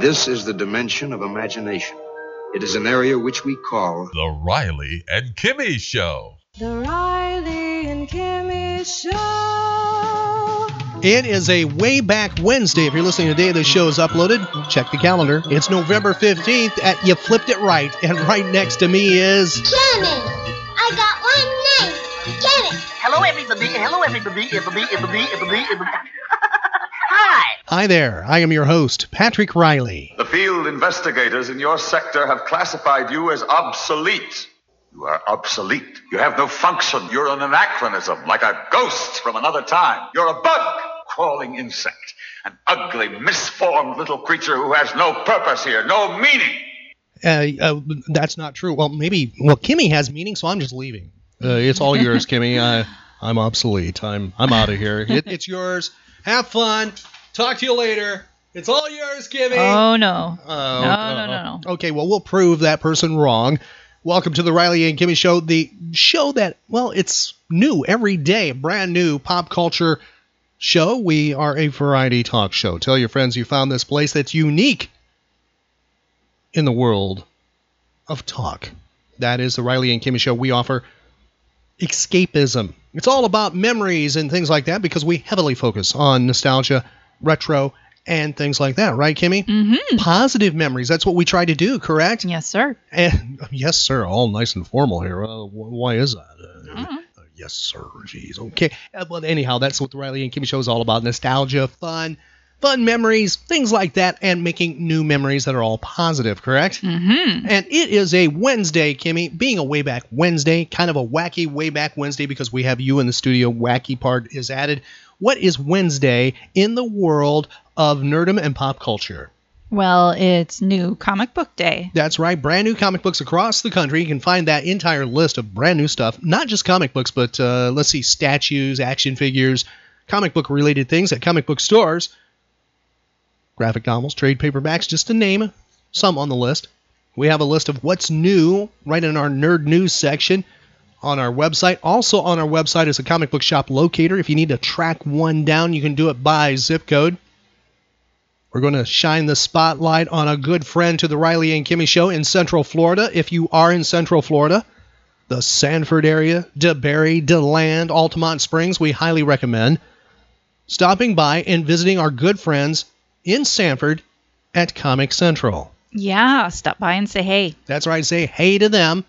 This is the dimension of imagination. It is an area which we call The Riley and Kimmy Show. The Riley and Kimmy Show. It is a way back Wednesday. If you're listening the day the show is uploaded, check the calendar. It's November 15th at You Flipped It Right. And right next to me is Kimmy! I got one name. Kenny. Hello, everybody. Hello, everybody. Everybody, everybody, everybody, everybody. Hi. Hi there. I am your host, Patrick Riley. The field investigators in your sector have classified you as obsolete. You are obsolete. You have no function. You're an anachronism, like a ghost from another time. You're a bug, crawling insect, an ugly, misformed little creature who has no purpose here, no meaning. Uh, uh, that's not true. Well, maybe. Well, Kimmy has meaning, so I'm just leaving. Uh, it's all yours, Kimmy. I, I'm obsolete. I'm I'm out of here. It, it's yours. Have fun. Talk to you later. It's all yours, Kimmy. Oh no. Oh, No, no, uh-huh. no, no. Okay, well, we'll prove that person wrong. Welcome to the Riley and Kimmy Show, the show that, well, it's new every day, brand new pop culture show. We are a variety talk show. Tell your friends you found this place that's unique in the world of talk. That is the Riley and Kimmy Show. We offer escapism. It's all about memories and things like that because we heavily focus on nostalgia, retro, and things like that, right, Kimmy? Mm-hmm. Positive memories. That's what we try to do, correct? Yes, sir. And yes, sir. All nice and formal here. Uh, wh- why is that? Uh, Mhm. uh, yes, sir. Jeez. Okay. Uh, well, anyhow, that's what the Riley and Kimmy show is all about: nostalgia, fun, fun memories, things like that, and making new memories that are all positive. Correct? Mm-hmm. And it is a Wednesday, Kimmy. Being a way back Wednesday, kind of a wacky way back Wednesday because we have you in the studio. Wacky part is added. What is Wednesday in the world of nerdom and pop culture? Well, it's new comic book day. That's right. Brand new comic books across the country. You can find that entire list of brand new stuff. Not just comic books, but uh, let's see, statues, action figures, comic book related things at comic book stores. Graphic novels, trade paperbacks, just to name some on the list. We have a list of what's new right in our nerd news section on our website. Also on our website is a comic book shop locator. If you need to track one down, you can do it by zip code. We're going to shine the spotlight on a good friend to the Riley and Kimmy show in Central Florida. If you are in Central Florida, the Sanford area, DeBary, DeLand, Altamonte Springs, we highly recommend stopping by and visiting our good friends in Sanford at Comic Central. Yeah, stop by and say hey. That's right, say hey to them.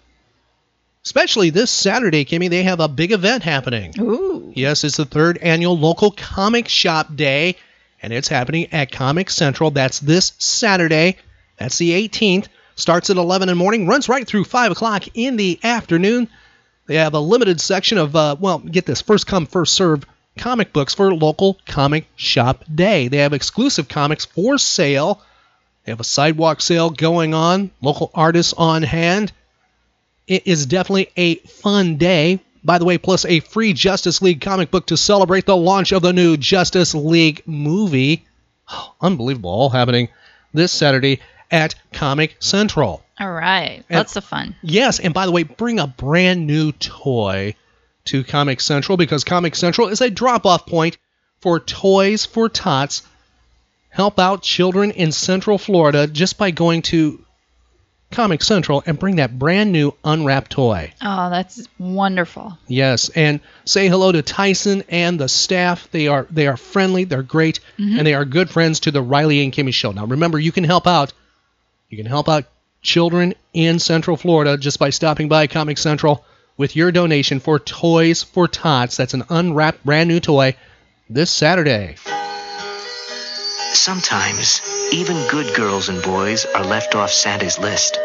Especially this Saturday, Kimmy, they have a big event happening. Ooh. Yes, it's the third annual local comic shop day, and it's happening at Comic Central. That's this Saturday. That's the 18th. Starts at 11 in the morning, runs right through 5 o'clock in the afternoon. They have a limited section of, uh, well, get this, first come, first serve comic books for local comic shop day. They have exclusive comics for sale. They have a sidewalk sale going on, local artists on hand. It is definitely a fun day. By the way, plus a free Justice League comic book to celebrate the launch of the new Justice League movie. Unbelievable. All happening this Saturday at Comic Central. All right. And- Lots of fun. Yes, and by the way, bring a brand new toy to Comic Central because Comic Central is a drop off point for Toys for Tots. Help out children in Central Florida just by going to Comic Central and bring that brand new unwrapped toy. Oh, that's wonderful. Yes, and say hello to Tyson and the staff. They are they are friendly, they're great, mm-hmm. and they are good friends to the Riley and Kimmy show. Now remember, you can help out. You can help out children in Central Florida just by stopping by Comic Central with your donation for Toys for Tots. That's an unwrapped brand new toy this Saturday. Sometimes, even good girls and boys are left off Santa's list.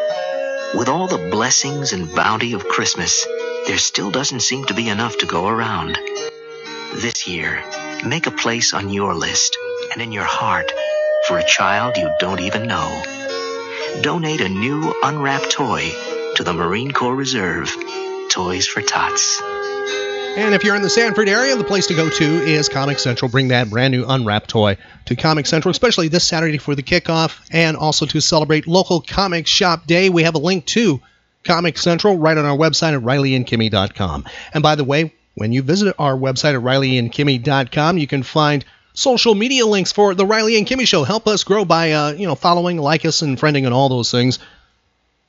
With all the blessings and bounty of Christmas, there still doesn't seem to be enough to go around. This year, make a place on your list and in your heart for a child you don't even know. Donate a new unwrapped toy to the Marine Corps Reserve. Toys for Tots. And if you're in the Sanford area, the place to go to is Comic Central. Bring that brand new unwrapped toy to Comic Central, especially this Saturday for the kickoff and also to celebrate local comic shop day. We have a link to Comic Central right on our website at rileyandkimmy.com. And by the way, when you visit our website at rileyandkimmy.com, you can find social media links for the Riley and Kimmy Show. Help us grow by, uh, you know, following, like us, and friending, and all those things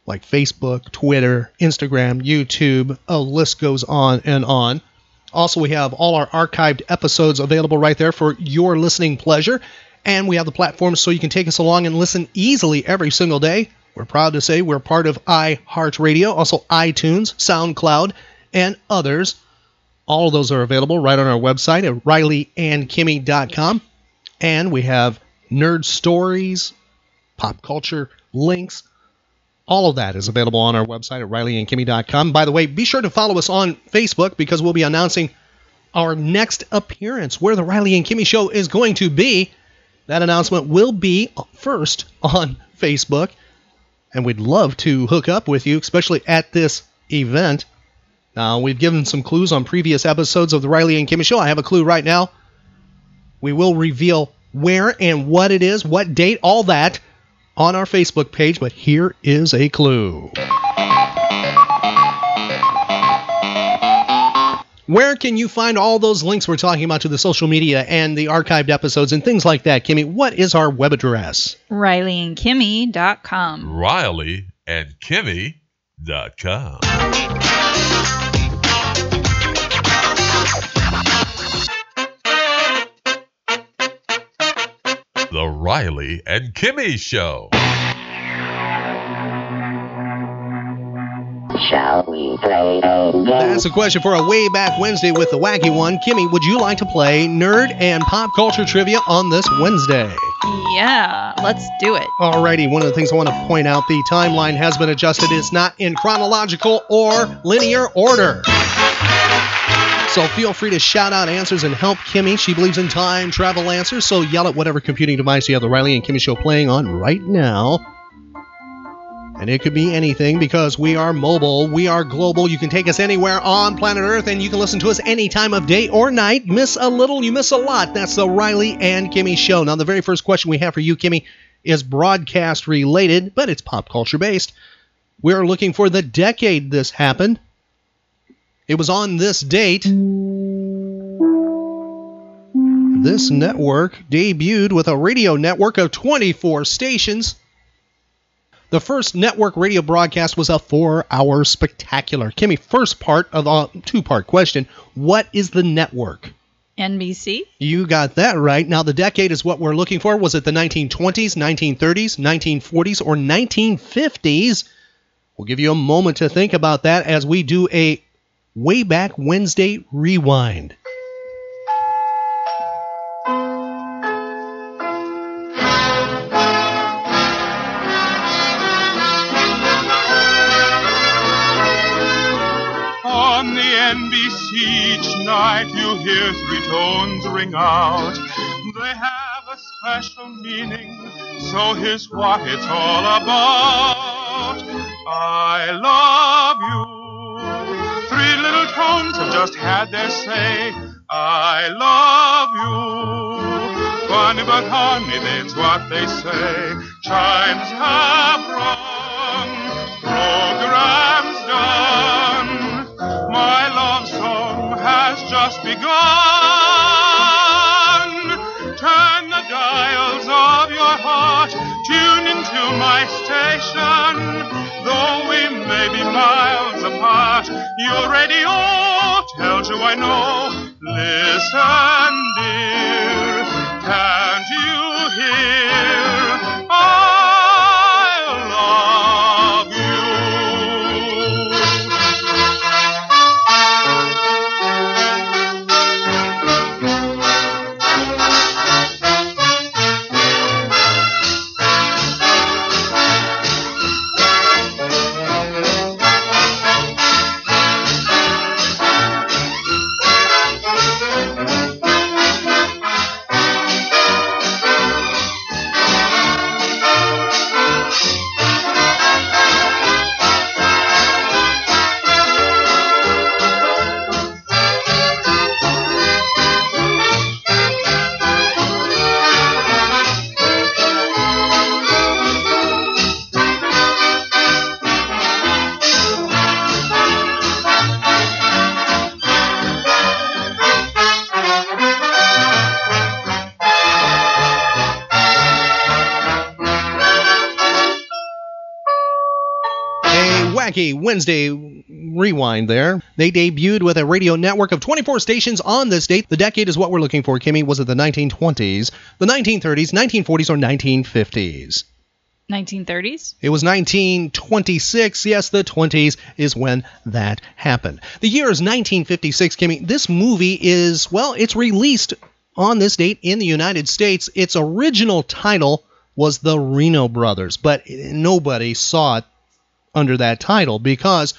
like Facebook, Twitter, Instagram, YouTube. A list goes on and on. Also, we have all our archived episodes available right there for your listening pleasure. And we have the platforms so you can take us along and listen easily every single day. We're proud to say we're part of iHeartRadio, also iTunes, SoundCloud, and others. All of those are available right on our website at rileyandkimmy.com. And we have nerd stories, pop culture links, all of that is available on our website at rileyandkimmy.com. By the way, be sure to follow us on Facebook because we'll be announcing our next appearance where the Riley and Kimmy show is going to be. That announcement will be first on Facebook. And we'd love to hook up with you, especially at this event. Now, we've given some clues on previous episodes of the Riley and Kimmy show. I have a clue right now. We will reveal where and what it is, what date, all that on our Facebook page, but here is a clue. Where can you find all those links we're talking about to the social media and the archived episodes and things like that, Kimmy? What is our web address? RileyandKimmy.com. Riley and Kimmy.com. The Riley and Kimmy Show. Shall we play a game? That's a question for a way back Wednesday with the wacky one. Kimmy, would you like to play nerd and pop culture trivia on this Wednesday? Yeah, let's do it. Alrighty, one of the things I want to point out the timeline has been adjusted. It's not in chronological or linear order. So feel free to shout out answers and help Kimmy. She believes in time travel answers, so yell at whatever computing device you have the Riley and Kimmy show playing on right now. And it could be anything because we are mobile, we are global. You can take us anywhere on planet Earth and you can listen to us any time of day or night. Miss a little, you miss a lot. That's the Riley and Kimmy show. Now, the very first question we have for you, Kimmy, is broadcast related, but it's pop culture based. We're looking for the decade this happened. It was on this date. This network debuted with a radio network of 24 stations. The first network radio broadcast was a four hour spectacular. Kimmy, first part of a two part question What is the network? NBC? You got that right. Now, the decade is what we're looking for. Was it the 1920s, 1930s, 1940s, or 1950s? We'll give you a moment to think about that as we do a Way Back Wednesday rewind. On the NBC each night you hear three tones ring out. They have a special meaning, so here's what it's all about. I love you. Three little tones have just had their say. I love you. Funny but honey, that's what they say. Chimes have rung, programs done. My love song has just begun. Turn the dials of your heart, tune into my station. Though we may be miles apart, your radio tells you I know. Listen, dear, Wacky Wednesday rewind there. They debuted with a radio network of 24 stations on this date. The decade is what we're looking for, Kimmy. Was it the 1920s, the 1930s, 1940s, or 1950s? 1930s? It was 1926. Yes, the 20s is when that happened. The year is 1956, Kimmy. This movie is, well, it's released on this date in the United States. Its original title was The Reno Brothers, but nobody saw it under that title because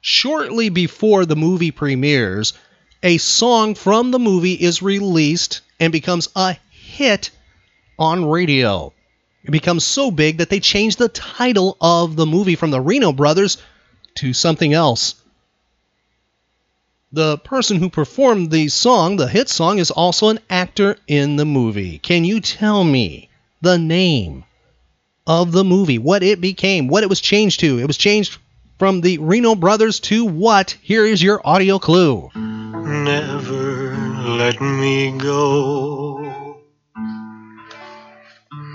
shortly before the movie premieres, a song from the movie is released and becomes a hit on radio. It becomes so big that they change the title of the movie from the Reno Brothers to something else. The person who performed the song, the hit song, is also an actor in the movie. Can you tell me the name of the movie, what it became, what it was changed to? It was changed from the Reno Brothers to what? Here is your audio clue. Never let me go.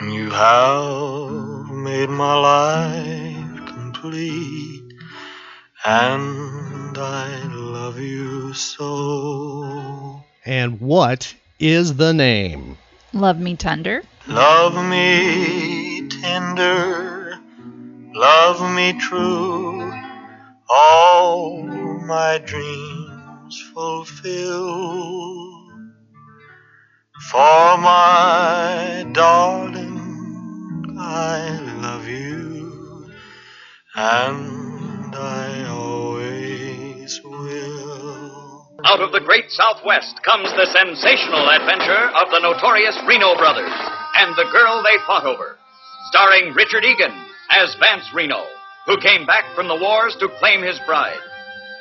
You have made my life complete, and I love you so. And what is the name? Love Me Tender. Love me tender, love me true, all my dreams fulfill. For my darling, I love you, and I always will. Out of the great Southwest comes the sensational adventure of the notorious Reno brothers and the girl they fought over. Starring Richard Egan as Vance Reno, who came back from the wars to claim his bride.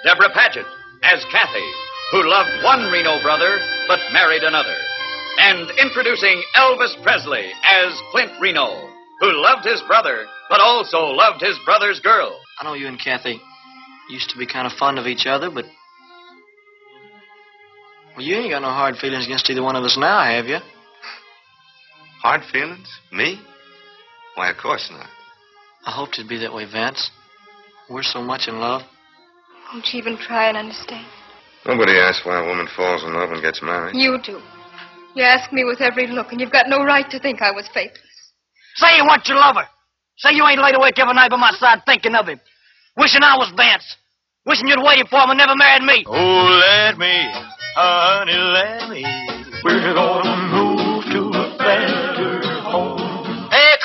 Debra Paget as Kathy, who loved one Reno brother but married another. And introducing Elvis Presley as Clint Reno, who loved his brother but also loved his brother's girl. I know you and Kathy used to be kind of fond of each other, but. Well, you ain't got no hard feelings against either one of us now, have you? Hard feelings? Me? Why, of course not. I hoped it'd be that way, Vance. We're so much in love. Won't you even try and understand? Nobody asks why a woman falls in love and gets married. You do. You ask me with every look, and you've got no right to think I was faithless. Say you want your lover. Say you ain't laid awake every night by my side thinking of him. Wishing I was Vance. Wishing you'd waited for him and never married me. Oh, let me, honey, let me. We're gonna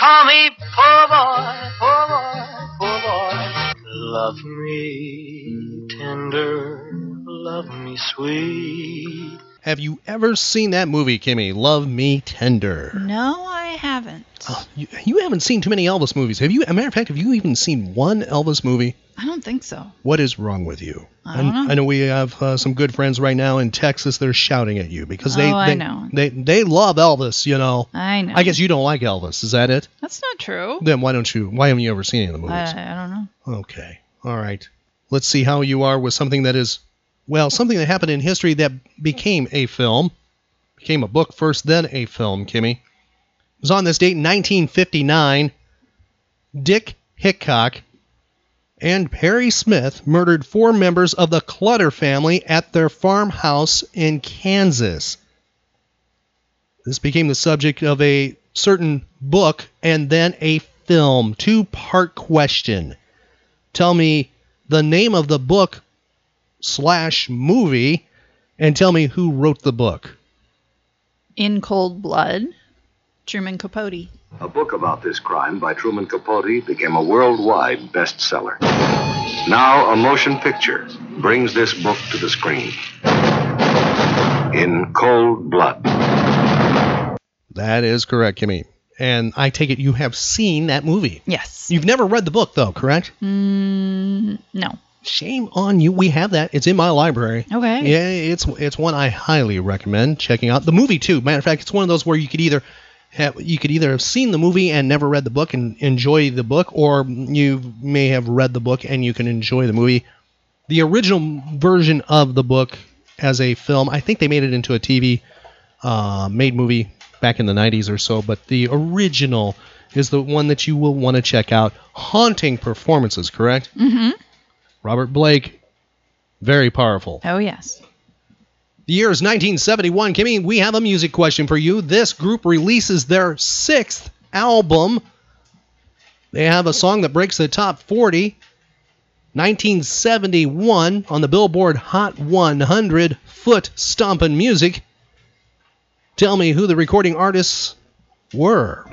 call me poor boy, poor boy, poor boy. Love me tender, love me sweet. Have you ever seen that movie, Kimmy? Love Me Tender. No, I haven't. Oh, you, you haven't seen too many Elvis movies. Have you? As a matter of fact, have you even seen one Elvis movie? I don't think so. What is wrong with you? I don't know. I know we have uh, some good friends right now in Texas that are shouting at you because they Oh, I they, they they love Elvis. You know. I know. I guess you don't like Elvis. Is that it? That's not true. Then why don't you? Why haven't you ever seen any of the I, movies? I don't know. Okay. All right. Let's see how you are with something that is, well, something that happened in history that became a film. Became a book first, then a film, Kimmy. It was on this date in 1959. Dick Hickok and Perry Smith murdered four members of the Clutter family at their farmhouse in Kansas. This became the subject of a certain book and then a film. Two part question. Tell me the name of the book slash movie and tell me who wrote the book. In Cold Blood, Truman Capote. A book about this crime by Truman Capote became a worldwide bestseller. Now, a motion picture brings this book to the screen. In Cold Blood. That is correct, Kimmy. And I take it you have seen that movie. Yes. You've never read the book, though, correct? Mm, no. Shame on you. We have that. It's in my library. Okay. Yeah, it's it's one I highly recommend checking out. The movie too. Matter of fact, it's one of those where you could either have you could either have seen the movie and never read the book and enjoy the book, or you may have read the book and you can enjoy the movie. The original version of the book as a film, I think they made it into a TV uh, made movie back in the 90s or so, but the original is the one that you will want to check out. Haunting performances, correct? Mm-hmm. Robert Blake, very powerful. Oh, yes. The year is 1971. Kimmy, we have a music question for you. This group releases their sixth album. They have a song that breaks the top 40. 1971 on the Billboard Hot 100 Foot Stompin' Music. Tell me who the recording artists were.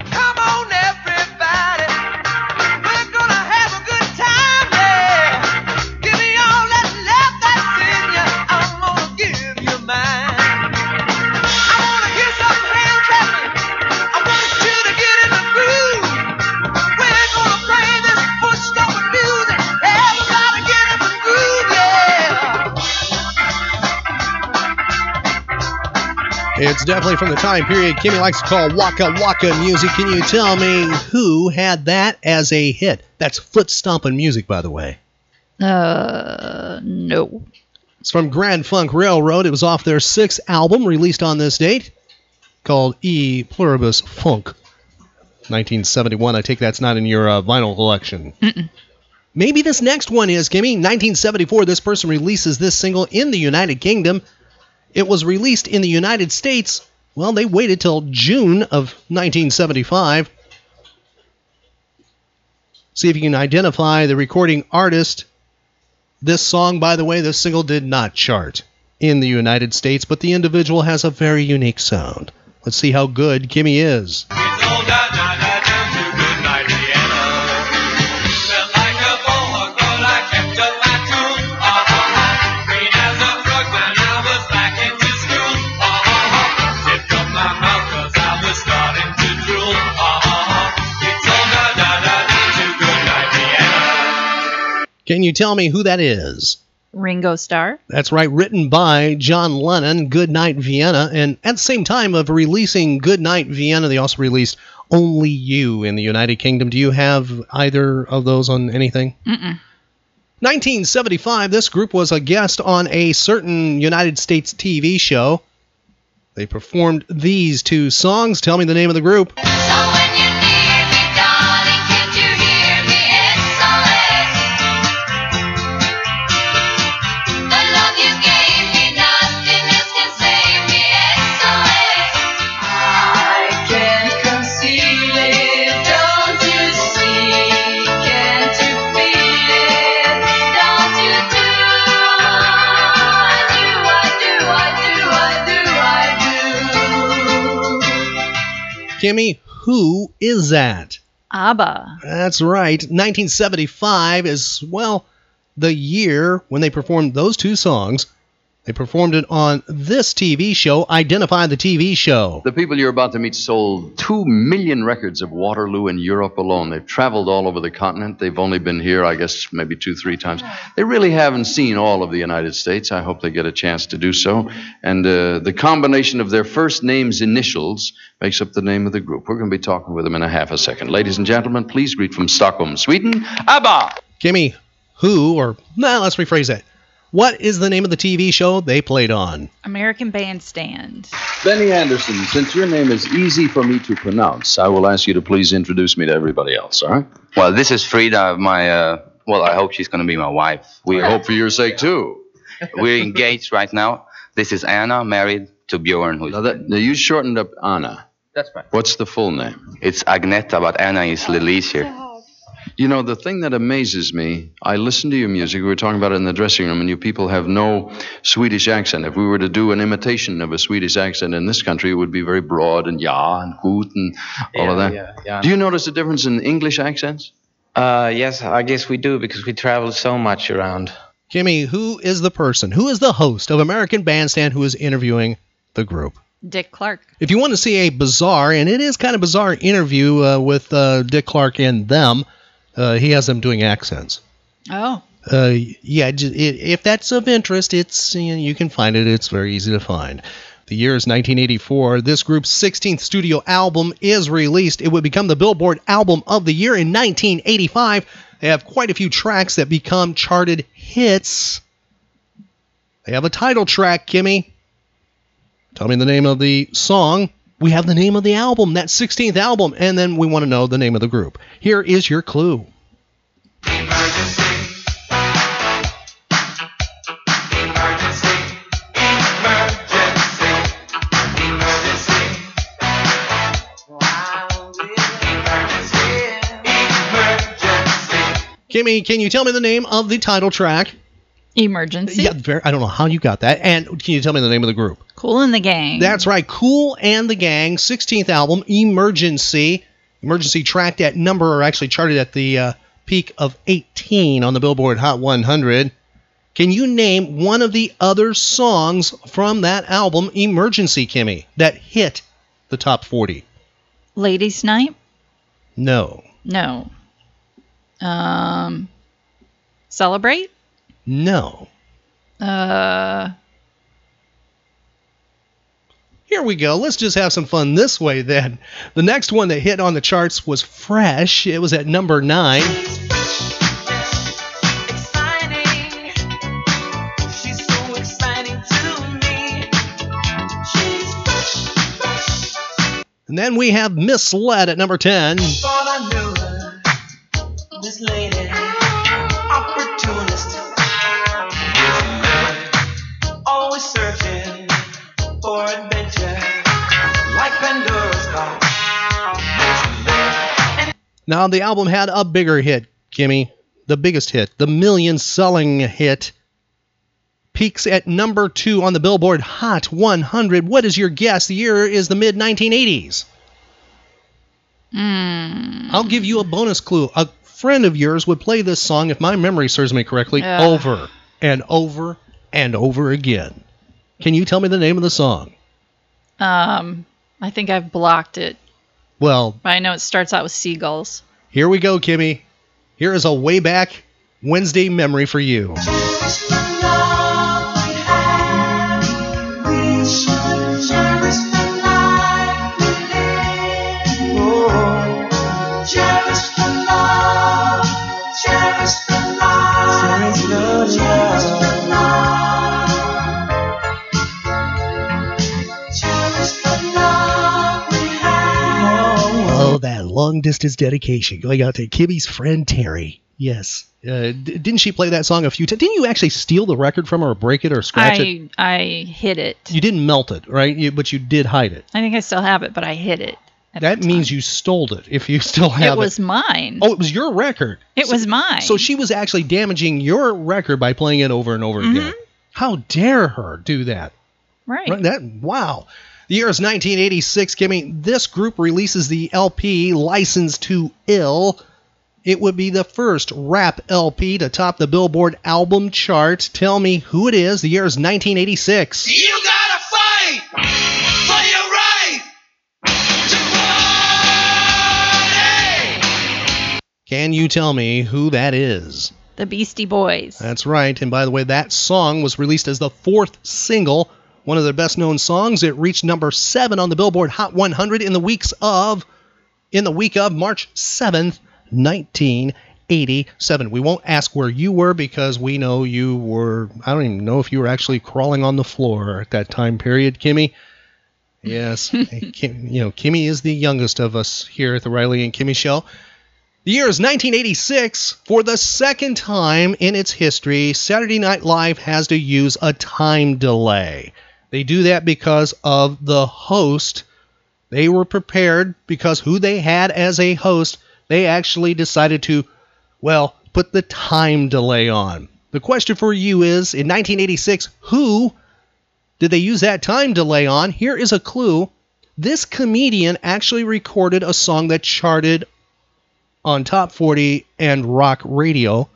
It's definitely from the time period Kimmy likes to call Waka Waka music. Can you tell me who had that as a hit? That's foot stomping music, by the way. Uh, no. It's from Grand Funk Railroad. It was off their sixth album, released on this date, called E Pluribus Funk. 1971. I take that's not in your uh, vinyl collection. Mm-mm. Maybe this next one is, Kimmy. 1974, this person releases this single in the United Kingdom. It was released in the United States. Well, they waited till June of 1975. See if you can identify the recording artist. This song, by the way, this single did not chart in the United States, but the individual has a very unique sound. Let's see how good Kimmy is. Can you tell me who that is? Ringo Starr. That's right, written by John Lennon, Goodnight Vienna. And at the same time of releasing Goodnight Vienna, they also released Only You in the United Kingdom. Do you have either of those on anything? Mm-mm. 1975, this group was a guest on a certain United States TV show. They performed these two songs. Tell me the name of the group. Kimmy, who is that? ABBA. That's right. 1975 is, well, the year when they performed those two songs. They performed it on this TV show. Identify the TV show. The people you're about to meet sold two million records of Waterloo in Europe alone. They've traveled all over the continent. They've only been here, I guess, maybe two, three times. They really haven't seen all of the United States. I hope they get a chance to do so. And uh, the combination of their first name's initials makes up the name of the group. We're going to be talking with them in a half a second. Ladies and gentlemen, please greet from Stockholm, Sweden, ABBA. Kimmy, who, or, nah, let's rephrase that. What is the name of the TV show they played on? American Bandstand. Benny Andersson, since your name is easy for me to pronounce, I will ask you to please introduce me to everybody else, all right? Well, this is Frida, my, uh, well, I hope she's going to be my wife. We hope for your sake, too. We're engaged right now. This is Anna, married to Bjorn. Who's now, that, now you shortened up Anna. That's right. What's the full name? It's Agneta, but Anna is a little easier. You know, the thing that amazes me, I listen to your music. We were talking about it in the dressing room, and you people have no Swedish accent. If we were to do an imitation of a Swedish accent in this country, it would be very broad and ja and gut and all Yeah, of that. yeah, yeah. Do you notice a difference in English accents? Uh, yes, I guess we do because we travel so much around. Kimmy, who is the person, who is the host of American Bandstand who is interviewing the group? Dick Clark. If you want to see a bizarre, and it is kind of bizarre interview uh, with uh, Dick Clark and them, uh, he has them doing accents. Oh. Uh, yeah, j- if that's of interest, it's you, know, you can find it. It's very easy to find. The year is 1984. This group's 16th studio album is released. It would become the Billboard Album of the Year in 1985. They have quite a few tracks that become charted hits. They have a title track, Kimmy. Tell me the name of the song we have the name of the album, that 16th album, and then we want to know the name of the group. Here is your clue. Emergency. Kimmy, can you tell me the name of the title track? Emergency. Yeah, very, I don't know how you got that. And can you tell me the name of the group? Kool in the Gang. That's right, Kool and the Gang, 16th album, Emergency. Emergency tracked at number, or actually charted at the uh, peak of 18 on the Billboard Hot 100. Can you name one of the other songs from that album, Emergency, Kimmy, that hit the top 40? Ladies Night. No. No. Um. Celebrate. No. Uh. Here we go. Let's just have some fun this way then. The next one that hit on the charts was Fresh. It was at number nine. And then we have Misled at number 10. Now, the album had a bigger hit, Kimmy. The biggest hit, the million selling hit. Peaks at number two on the Billboard Hot 100. What is your guess? The year is the mid 1980s. Mm. I'll give you a bonus clue. A friend of yours would play this song, if my memory serves me correctly, Ugh. over and over and over again. Can you tell me the name of the song? Um. I think I've blocked it. Well, I know it starts out with seagulls. here we go, Kimmy. Here is a way back Wednesday memory for you. That long distance dedication going out to Kimmy's friend Terry. Yes. Uh, d- didn't she play that song a few times? Didn't you actually steal the record from her or break it or scratch it? I I hid it. You didn't melt it, right? You, but you did hide it. I think I still have it, but I hid it. That means you stole it if you still have it. it was mine. Oh, it was your record. It was mine. So she was actually damaging your record by playing it over and over Mhm. again. How dare her do that? right. Right, That wow. The year is 1986. Kimmy, this group releases the LP "License to Ill." It would be the first rap LP to top the Billboard album chart. Tell me who it is. The year is 1986. You gotta fight for your right to Can you tell me who that is? The Beastie Boys. That's right. And by the way, that song was released as the fourth single, one of their best known songs. It reached number seven on the Billboard Hot 100 in the weeks of, in the week of March 7th, 1987. We won't ask where you were because we know you were. I don't even know if you were actually crawling on the floor at that time period, Kimmy. Yes, Kim, you know Kimmy is the youngest of us here at the Riley and Kimmy Show. The year is 1986. For the second time in its history, Saturday Night Live has to use a time delay. They do that because of the host. They were prepared because who they had as a host, they actually decided to, well, put the time delay on. The question for you is in 1986, who did they use that time delay on? Here is a clue. This comedian actually recorded a song that charted on Top 40 and rock radio.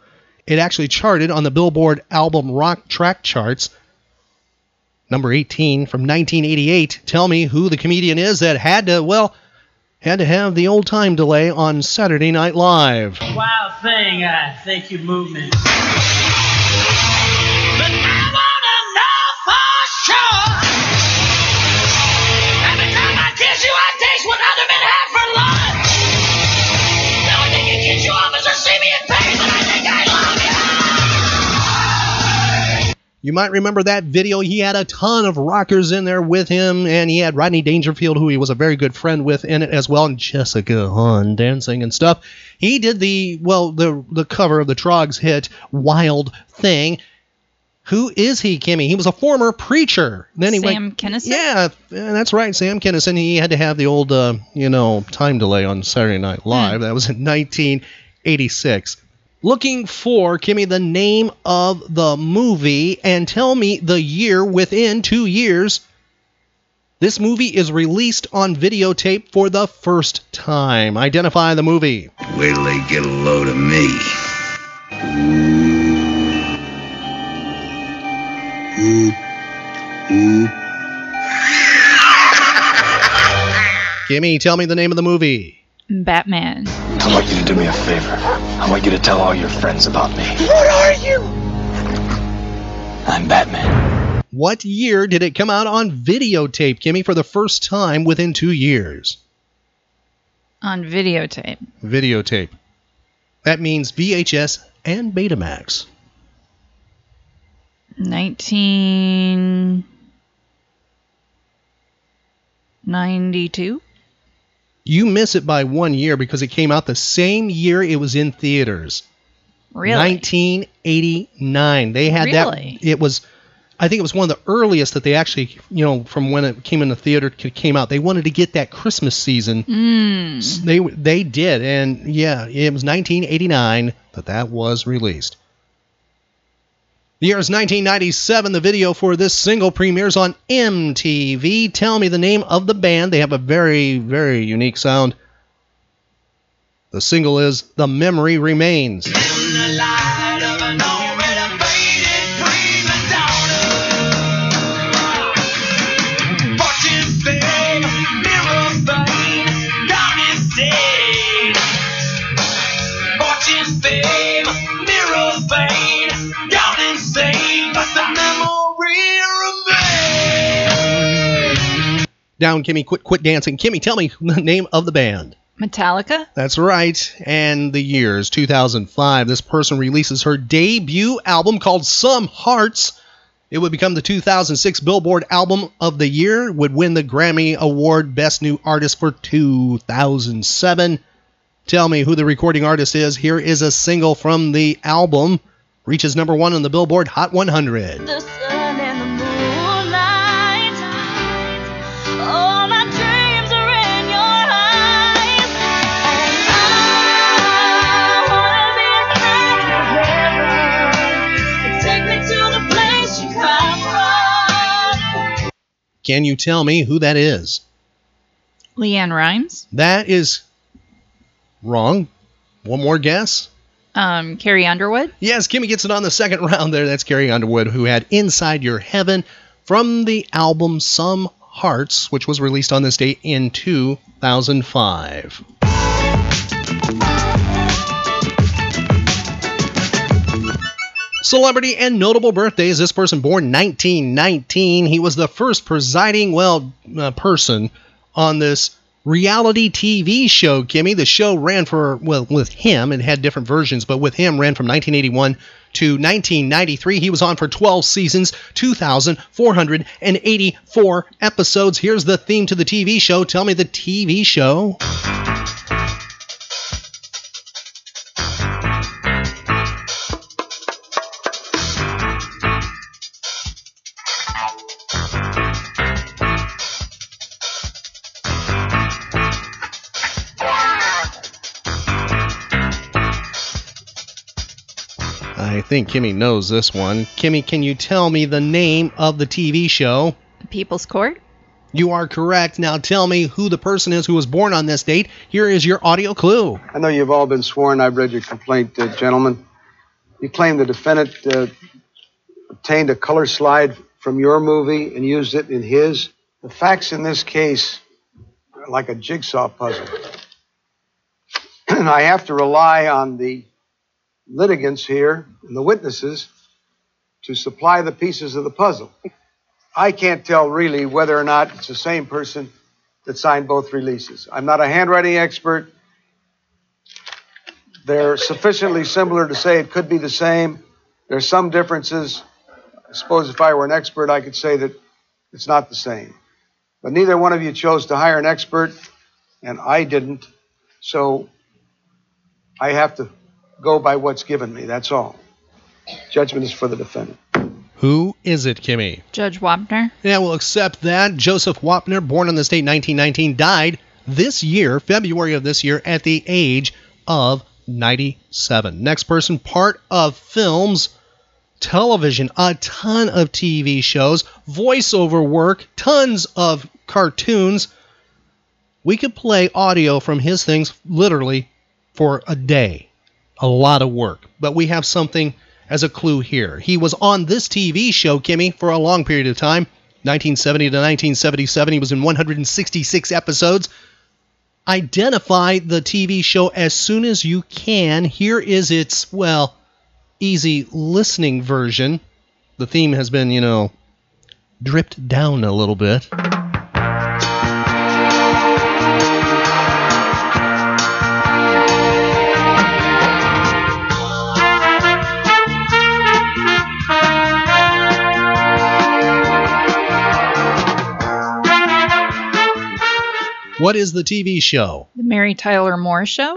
It actually charted on the Billboard album rock track charts. Number 18 from 1988. Tell me who the comedian is that had to, well, had to have the old time delay on Saturday Night Live. Wild thing, uh, I think you move me. Every time I kiss you, I you. Might remember that video. He had a ton of rockers in there with him, and he had Rodney Dangerfield, who he was a very good friend with, in it as well, and Jessica Hahn dancing and stuff. He did the well, the the cover of the Troggs hit "Wild Thing." Who is he, Kimmy? He was a former preacher. Then he Sam went, Kinison? Yeah, that's right, Sam Kinison. He had to have the old, uh, you know, time delay on Saturday Night Live. That was in 1986. Looking for, Kimmy, the name of the movie and tell me the year within two years this movie is released on videotape for the first time. Identify the movie. Wait till they get a load of me. Ooh. Ooh. Kimmy, tell me the name of the movie. Batman. I want you to do me a favor. I want you to tell all your friends about me. What are you? I'm Batman. What year did it come out on videotape, Kimmy, for the first time within two years? On videotape. Videotape. That means VHS and Betamax. 1992. You miss it by one year because it came out the same year it was in theaters. Really? 1989. They had Really? that. It was, I think it was one of the earliest that they actually, you know, from when it came in the theater came out. They wanted to get that Christmas season. Mm. They they did, and yeah, it was 1989 that that was released. The year is 1997. The video for this single premieres on MTV. Tell me the name of the band. They have a very, very unique sound. The single is The Memory Remains. Down, Kimmy. Quit, quit dancing. Kimmy, tell me the name of the band. Metallica. That's right. And the years 2005. This person releases her debut album called Some Hearts. It would become the 2006 Billboard Album of the Year, would win the Grammy Award Best New Artist for 2007. Tell me who the recording artist is. Here is a single from the album. Reaches number one on the Billboard Hot 100. Can you tell me who that is? LeAnn Rimes. That is wrong. One more guess. Um, Carrie Underwood. Yes, Kimmy gets it on the second round there. That's Carrie Underwood, who had Inside Your Heaven from the album Some Hearts, which was released on this date in 2005. Celebrity and notable birthdays. This person born 1919. He was the first presiding, well, uh, person on this reality TV show, Kimmy. The show ran for, well, with him, and had different versions, but with him ran from 1981 to 1993. He was on for 12 seasons, 2,484 episodes. Here's the theme to the TV show. Tell me the TV show. Think Kimmy knows this one. Kimmy, can you tell me the name of the TV show? The People's Court. You are correct. Now tell me who the person is who was born on this date. Here is your audio clue. I know you've all been sworn. I've read your complaint, uh, gentlemen. You claim the defendant uh, obtained a color slide from your movie and used it in his. The facts in this case are like a jigsaw puzzle. and I have to rely on the litigants here and the witnesses to supply the pieces of the puzzle. I can't tell really whether or not it's the same person that signed both releases. I'm not a handwriting expert. They're sufficiently similar to say it could be the same. There's some differences. I suppose if I were an expert, I could say that it's not the same. But neither one of you chose to hire an expert, and I didn't. So I have to go by what's given me. That's all. Judgment is for the defendant. Who is it, Kimmy? Judge Wapner. Yeah, we'll accept that. Joseph Wapner, born on this date 1919, died this year, February of this year, at the age of 97. Next person, part of films, television, a ton of TV shows, voiceover work, tons of cartoons. We could play audio from his things literally for a day. A lot of work. But we have something as a clue here. He was on this TV show, Kimmy, for a long period of time 1970 to 1977. He was in 166 episodes. Identify the TV show as soon as you can. Here is its, well, easy listening version. The theme has been, you know, dripped down a little bit. What is the TV show? The Mary Tyler Moore Show.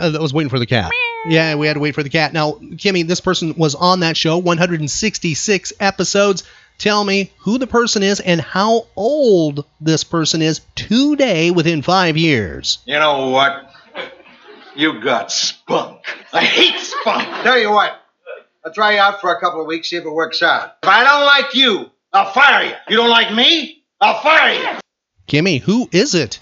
Uh, yeah, I was waiting for the cat. Yeah, we had to wait for the cat. Now, Kimmy, this person was on that show, 166 episodes. Tell me who the person is and how old this person is today within five years. You know what? You got spunk. I hate spunk. Tell you what, I'll try you out for a couple of weeks, see if it works out. If I don't like you, I'll fire you. You don't like me? I'll fire you. Kimmy, who is it?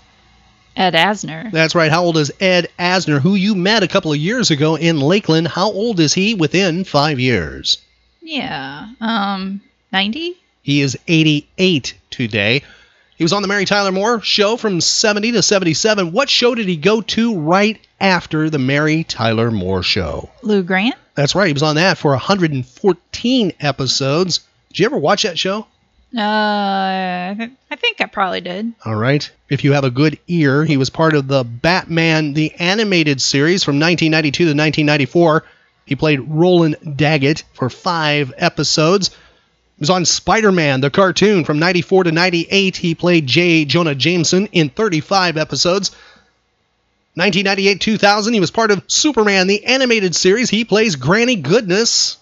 Ed Asner. That's right. How old is Ed Asner, who you met a couple of years ago in Lakeland? How old is he within five years? Yeah. Um, 90? He is 88 today. He was on the Mary Tyler Moore show from 70 to 77. What show did he go to right after the Mary Tyler Moore show? Lou Grant? That's right. He was on that for 114 episodes. Did you ever watch that show? Uh, I I think I probably did. All right. If you have a good ear, he was part of the Batman the Animated Series from 1992 to 1994. He played Roland Daggett for five episodes. He was on Spider Man, the cartoon from 94 to 98. He played J. Jonah Jameson in 35 episodes. 1998 2000, he was part of Superman, the animated series. He plays Granny Goodness.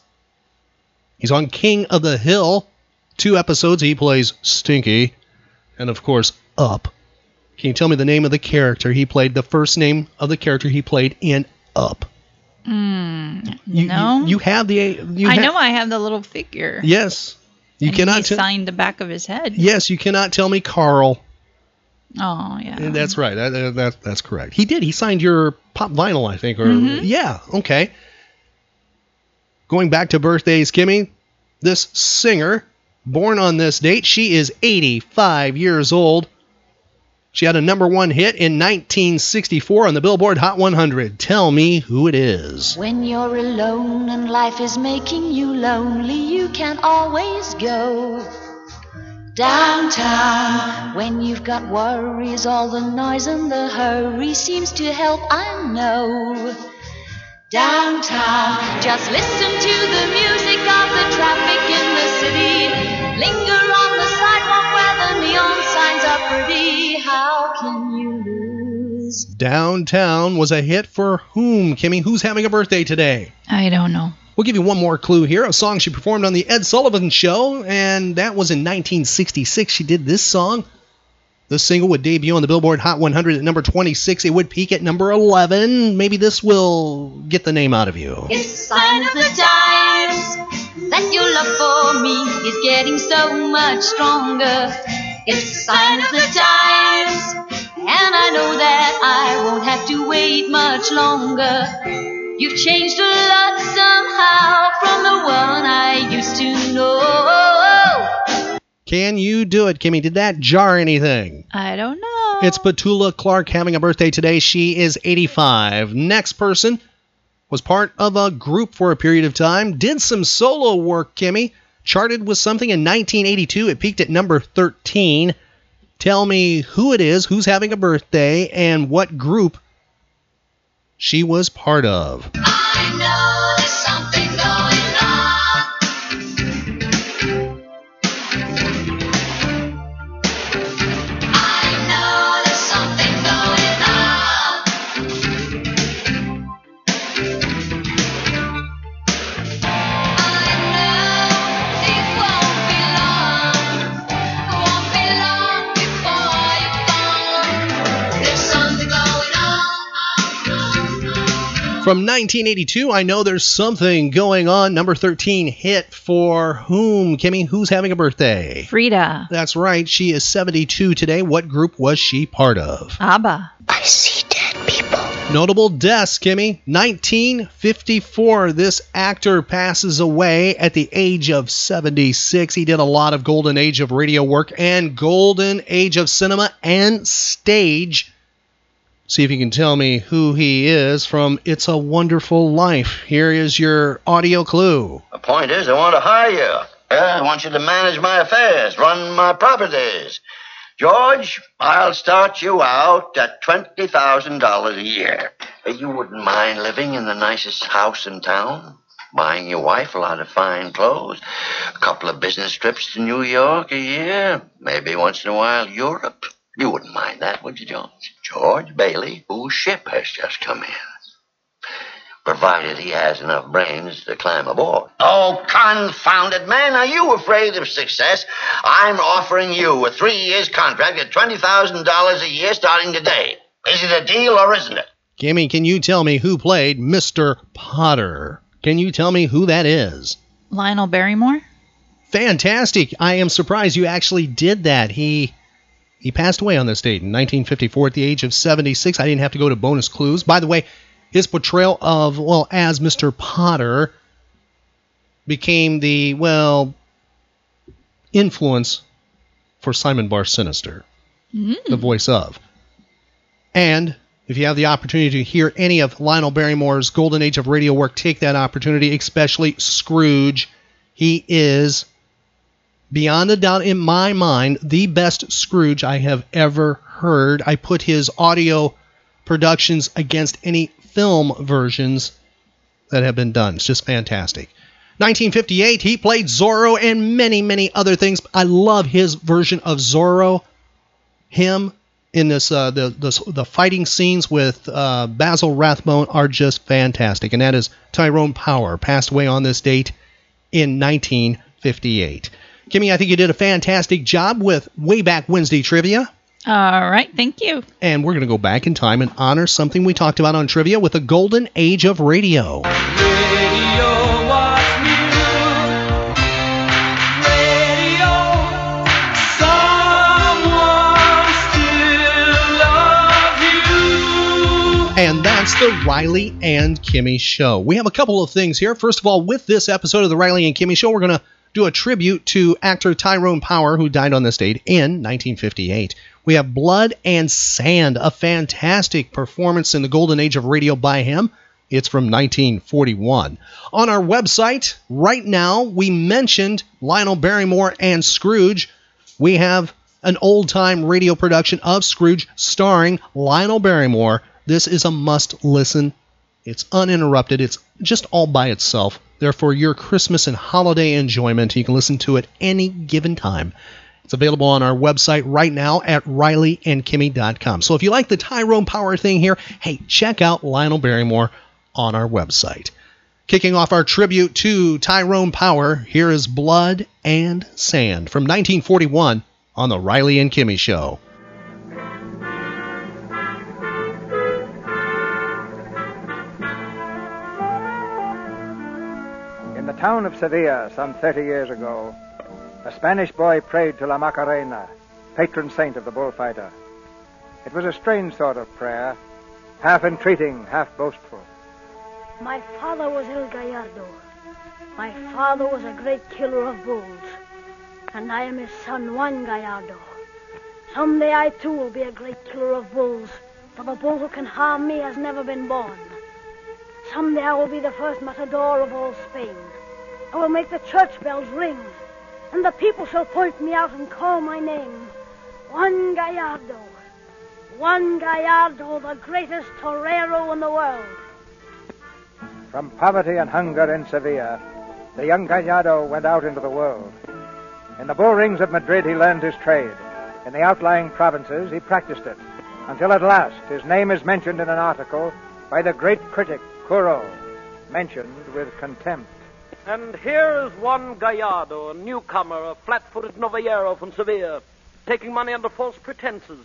He's on King of the Hill. Two episodes, he plays Stinky. And of course, Up. Can you tell me the name of the character he played, the first name of the character he played in Up? Mm, You, no. You, you have the. You I ha- know I have the little figure. Yes. You and cannot. He signed the back of his head. yes, you cannot tell me Carl. Oh, yeah. That's right. That, that, that- that's correct. He did. He signed your pop vinyl, I think. Or Mhm. yeah, okay. Going back to birthdays, Kimmy, this singer, born on this date, she is 85 years old. She had a number one hit in 1964 on the Billboard Hot 100. Tell me who it is. When you're alone and life is making you lonely, you can always go downtown. When you've got worries, all the noise and the hurry seems to help, I know. Downtown, just listen to the music of the traffic in the city. Linger on the sidewalk where the neon signs are pretty. How can you lose? Downtown was a hit for whom, Kimmy? Who's having a birthday today? I don't know. We'll give you one more clue here. A song she performed on the Ed Sullivan Show, and that was in 1966. She did this song. The single would debut on the Billboard Hot 100 at number 26. It would peak at number 11. Maybe this will get the name out of you. It's sign of the times that your love for me is getting so much stronger. It's sign of the times, and I know that I won't have to wait much longer. You've changed a lot somehow from the one I used to know. Can you do it, Kimmy? Did that jar anything? I don't know. It's Petula Clark having a birthday today. She is 85. Next person was part of a group for a period of time, did some solo work, Kimmy. Charted with something in 1982. It peaked at number 13. Tell me who it is, who's having a birthday, and what group she was part of. I know From 1982, I know there's something going on. Number 13 hit for whom, Kimmy? Who's having a birthday? Frida. That's right. She is 72 today. What group was she part of? ABBA. I see dead people. Notable deaths, Kimmy. 1954, this actor passes away at the age of 76. He did a lot of golden age of radio work and golden age of cinema and stage. See if you can tell me who he is from It's a Wonderful Life. Here is your audio clue. The point is, I want to hire you. I want you to manage my affairs, run my properties. George, I'll start you out at $20,000 a year. You wouldn't mind living in the nicest house in town? Buying your wife a lot of fine clothes, a couple of business trips to New York a year, maybe once in a while Europe. You wouldn't mind that, would you, George? George Bailey, whose ship has just come in. Provided he has enough brains to climb aboard. Oh, confounded man, are you afraid of success? I'm offering you a three years contract at $20,000 a year starting today. Is it a deal or isn't it? Kimmy, can you tell me who played Mr. Potter? Can you tell me who that is? Lionel Barrymore. Fantastic. I am surprised you actually did that. He he passed away on this date in 1954 at the age of 76. I didn't have to go to bonus clues. By the way, his portrayal of, well, as Mr. Potter became the, well, influence for Simon Bar Sinister, mm-hmm. the voice of. And if you have the opportunity to hear any of Lionel Barrymore's Golden Age of radio work, take that opportunity, especially Scrooge. He is, beyond a doubt in my mind, the best Scrooge I have ever heard. I put his audio productions against any film versions that have been done. It's just fantastic. 1958, he played Zorro and many, many other things. I love his version of Zorro. Him in this, uh, the, the the fighting scenes with uh, Basil Rathbone are just fantastic, and that is Tyrone Power, passed away on this date in 1958. Kimmy, I think you did a fantastic job with Way Back Wednesday trivia. All right, thank you. And we're going to go back in time and honor something we talked about on trivia with the golden age of radio. And that's the Riley and Kimmy Show. We have a couple of things here. First of all, with this episode of the Riley and Kimmy Show, we're going to do a tribute to actor Tyrone Power, who died on this date in 1958. We have Blood and Sand, a fantastic performance in the golden age of radio by him. It's from 1941. On our website, right now, we mentioned Lionel Barrymore and Scrooge. We have an old time radio production of Scrooge starring Lionel Barrymore. This is a must listen. It's uninterrupted, it's just all by itself. Therefore, your Christmas and holiday enjoyment, you can listen to it any given time. It's available on our website right now at rileyandkimmy.com. So if you like the Tyrone Power thing here, hey, check out Lionel Barrymore on our website. Kicking off our tribute to Tyrone Power, here is Blood and Sand from 1941 on the Riley and Kimmy Show. Town of Sevilla, some 30 years ago, a Spanish boy prayed to La Macarena, patron saint of the bullfighter. It was a strange sort of prayer, half entreating, half boastful. My father was El Gallardo. My father was a great killer of bulls. and I am his son, Juan Gallardo. Someday I too will be a great killer of bulls, for the bull who can harm me has never been born. Someday I will be the first matador of all Spain. I will make the church bells ring, and the people shall point me out and call my name. Juan Gallardo. Juan Gallardo, the greatest torero in the world. From poverty and hunger in Sevilla, the young Gallardo went out into the world. In the bull rings of Madrid, he learned his trade. In the outlying provinces, he practiced it, until at last his name is mentioned in an article by the great critic, Curro, mentioned with contempt. And here is Juan Gallardo, a newcomer, a flat-footed novillero from Sevilla, taking money under false pretenses.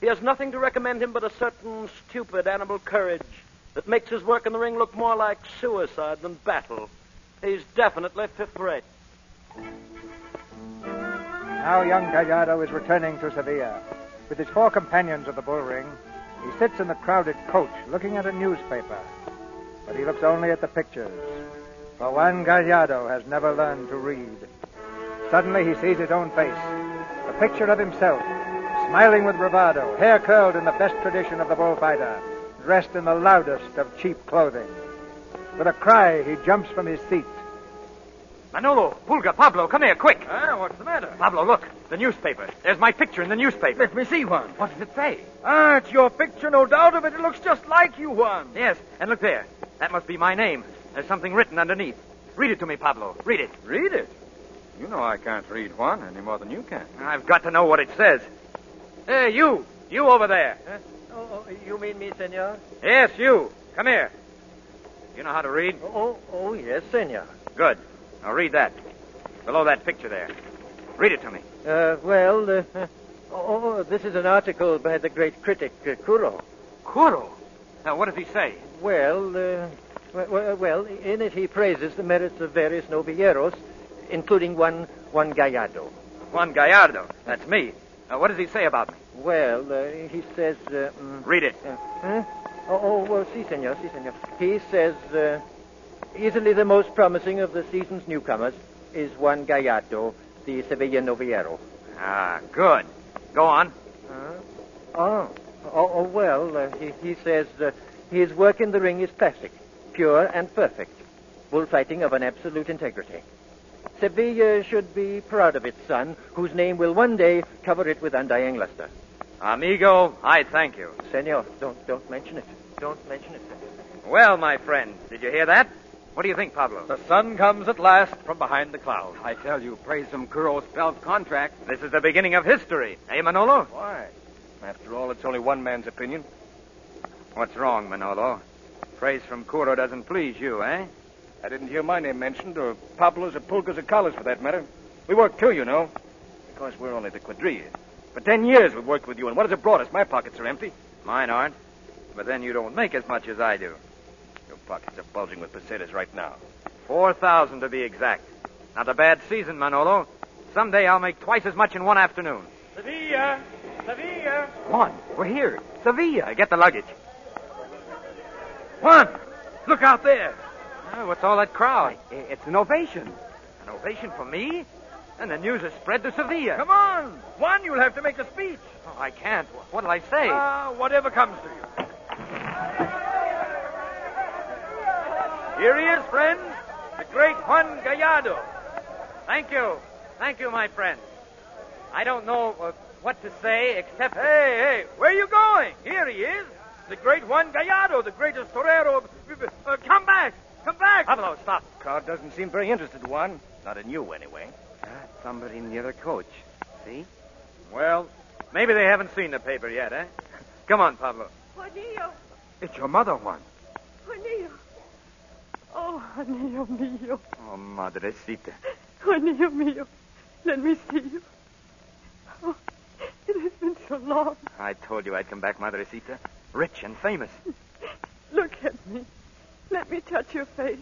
He has nothing to recommend him but a certain stupid animal courage that makes his work in the ring look more like suicide than battle. He's definitely fifth rate. Now young Gallardo is returning to Sevilla. With his four companions of the bull ring, he sits in the crowded coach looking at a newspaper. But he looks only at the pictures. For Juan Gallardo has never learned to read. Suddenly he sees his own face. A picture of himself, smiling with bravado, hair curled in the best tradition of the bullfighter, dressed in the loudest of cheap clothing. With a cry, he jumps from his seat. Manolo, Pulga, Pablo, come here, quick. Ah, what's the matter? Pablo, look. The newspaper. There's my picture in the newspaper. Let me see, Juan. What does it say? Ah, it's your picture, no doubt of it. It looks just like you, Juan. Yes, and look there. That must be my name. There's something written underneath. Read it to me, Pablo. Read it. Read it? You know I can't read, Juan, any more than you can. I've got to know what it says. Hey, you. You over there. Oh, you mean me, senor? Yes, you. Come here. You know how to read? Oh, oh, yes, senor. Good. Now read that. Below that picture there. Read it to me. Uh, well, uh, oh, this is an article by the great critic, uh, Curro. Curro? Now, what does he say? Well, uh, well, well, in it he praises the merits of various novilleros, including one, one Gallardo. Juan Gallardo. That's me. Now, what does he say about me? Well, uh, he says. Uh, mm, Read it. uh, huh? Oh, oh, well, si, senor, si, senor. He says, uh, easily the most promising of the season's newcomers is Juan Gallardo, the Sevilla novillero. Ah, good. Go on. Oh, oh, oh well, uh, he, he says uh, his work in the ring is classic, pure and perfect, bullfighting of an absolute integrity. Sevilla should be proud of its son, whose name will one day cover it with undying luster. Amigo, I thank you. Senor, don't don't mention it. Don't mention it. Well, my friend, did you hear that? What do you think, Pablo? The sun comes at last from behind the clouds. I tell you, praise some Curro spells contract. This is the beginning of history. Eh, Manolo? Why? After all, it's only one man's opinion. What's wrong, Manolo? Praise from Curro doesn't please you, eh? I didn't hear my name mentioned, or Pablo's or Pulga's or Collar's for that matter. We work too, you know. Because we're only the quadrillas. For ten years we've worked with you, and what has it brought us? My pockets are empty. Mine aren't. But then you don't make as much as I do. Your pockets are bulging with pesetas right now. Four thousand to be exact. Not a bad season, Manolo. Someday I'll make twice as much in one afternoon. Sevilla! Sevilla! Juan, we're here. Sevilla. Get the luggage. Juan! Look out there! Oh, what's all that crowd? It's an ovation. An ovation for me? And the news has spread to Sevilla. Come on! Juan, you'll have to make a speech. Oh, I can't. What'll I say? Ah, whatever comes to you. Here he is, friends. The great Juan Gallardo. Thank you. Thank you, my friend. I don't know uh, what to say except. Hey, hey, where are you going? Here he is. The great Juan Gallardo, the greatest torero. of- Uh, come back! Come back! Pablo, stop. Crowd doesn't seem very interested, Juan. Not in you, anyway. Somebody in the other coach. See? Well, maybe they haven't seen the paper yet, eh? Come on, Pablo. Juanillo, It's your mother, Juan. Juanillo. Oh, Juanillo mío. Oh, madrecita. Juanillo mío. Let me see you. Oh, it has been so long. I told you I'd come back, madrecita. Rich and famous. Look at me. Let me touch your face.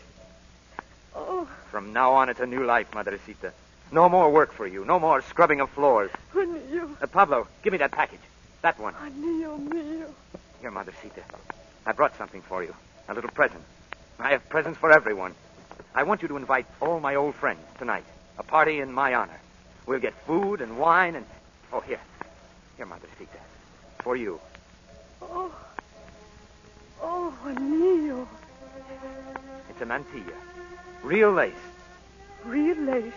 Oh, From now on, it's a new life, madrecita. No more work for you. No more scrubbing of floors. Juanillo. Uh, Pablo, give me that package. That one. Juanillo mío. Here, Madrecita. I brought something for you. A little present. I have presents for everyone. I want you to invite all my old friends tonight. A party in my honor. We'll get food and wine and. Oh, here. Here, Madrecita. For you. Oh. Oh, Juanillo. It's a mantilla. Real lace. Real lace.